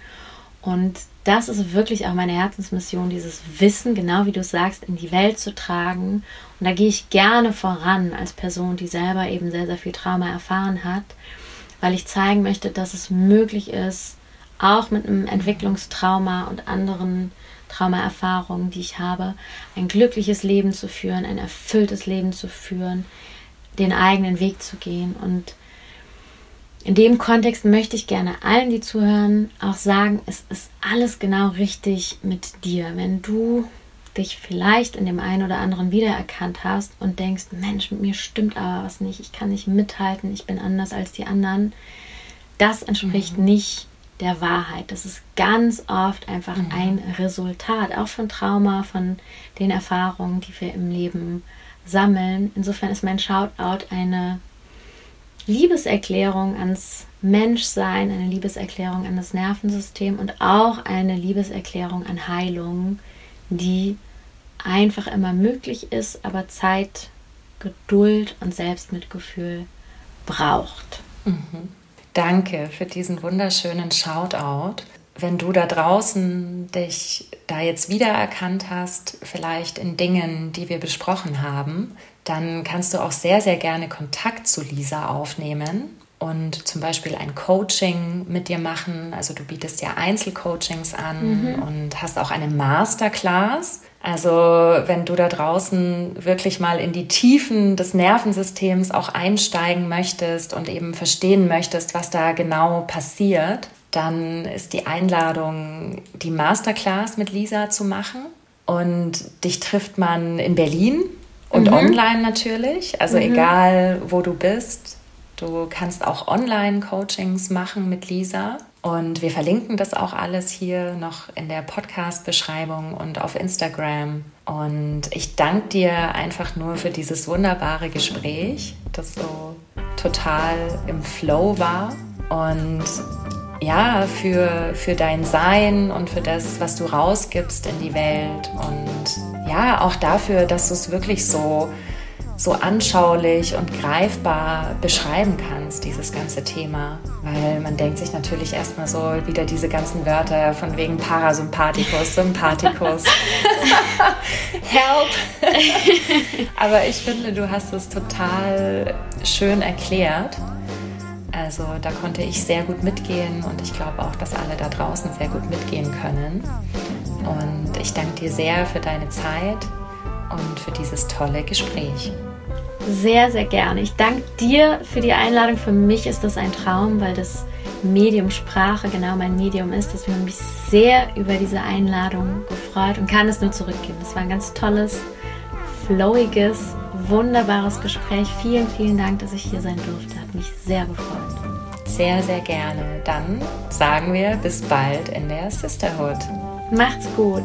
Und das ist wirklich auch meine Herzensmission, dieses Wissen, genau wie du sagst, in die Welt zu tragen. Und da gehe ich gerne voran als Person, die selber eben sehr, sehr viel Trauma erfahren hat, weil ich zeigen möchte, dass es möglich ist, auch mit einem Entwicklungstrauma und anderen Traumaerfahrungen, die ich habe, ein glückliches Leben zu führen, ein erfülltes Leben zu führen, den eigenen Weg zu gehen. Und in dem Kontext möchte ich gerne allen, die zuhören, auch sagen, es ist alles genau richtig mit dir. Wenn du dich vielleicht in dem einen oder anderen wiedererkannt hast und denkst, Mensch, mit mir stimmt aber was nicht, ich kann nicht mithalten, ich bin anders als die anderen, das entspricht mhm. nicht der Wahrheit. Das ist ganz oft einfach mhm. ein Resultat, auch von Trauma, von den Erfahrungen, die wir im Leben sammeln. Insofern ist mein Shoutout eine Liebeserklärung ans Menschsein, eine Liebeserklärung an das Nervensystem und auch eine Liebeserklärung an Heilung, die einfach immer möglich ist, aber Zeit, Geduld und Selbstmitgefühl braucht.
Mhm. Danke für diesen wunderschönen Shoutout. Wenn du da draußen dich da jetzt wiedererkannt hast, vielleicht in Dingen, die wir besprochen haben, dann kannst du auch sehr, sehr gerne Kontakt zu Lisa aufnehmen und zum Beispiel ein Coaching mit dir machen. Also du bietest ja Einzelcoachings an mhm. und hast auch eine Masterclass. Also wenn du da draußen wirklich mal in die Tiefen des Nervensystems auch einsteigen möchtest und eben verstehen möchtest, was da genau passiert, dann ist die Einladung, die Masterclass mit Lisa zu machen. Und dich trifft man in Berlin und mhm. online natürlich. Also mhm. egal, wo du bist. Du kannst auch Online-Coachings machen mit Lisa. Und wir verlinken das auch alles hier noch in der Podcast-Beschreibung und auf Instagram. Und ich danke dir einfach nur für dieses wunderbare Gespräch, das so total im Flow war. Und ja, für, für dein Sein und für das, was du rausgibst in die Welt. Und ja, auch dafür, dass du es wirklich so so anschaulich und greifbar beschreiben kannst, dieses ganze Thema. Weil man denkt sich natürlich erstmal so wieder diese ganzen Wörter von wegen Parasympathikus, Sympathikus, Help. Aber ich finde, du hast es total schön erklärt. Also da konnte ich sehr gut mitgehen und ich glaube auch, dass alle da draußen sehr gut mitgehen können. Und ich danke dir sehr für deine Zeit und für dieses tolle Gespräch
sehr, sehr gerne. Ich danke dir für die Einladung. Für mich ist das ein Traum, weil das Medium Sprache genau mein Medium ist. Deswegen habe ich mich sehr über diese Einladung gefreut und kann es nur zurückgeben. Das war ein ganz tolles, flowiges, wunderbares Gespräch. Vielen, vielen Dank, dass ich hier sein durfte. Hat mich sehr gefreut.
Sehr, sehr gerne. Dann sagen wir bis bald in der Sisterhood.
Macht's gut.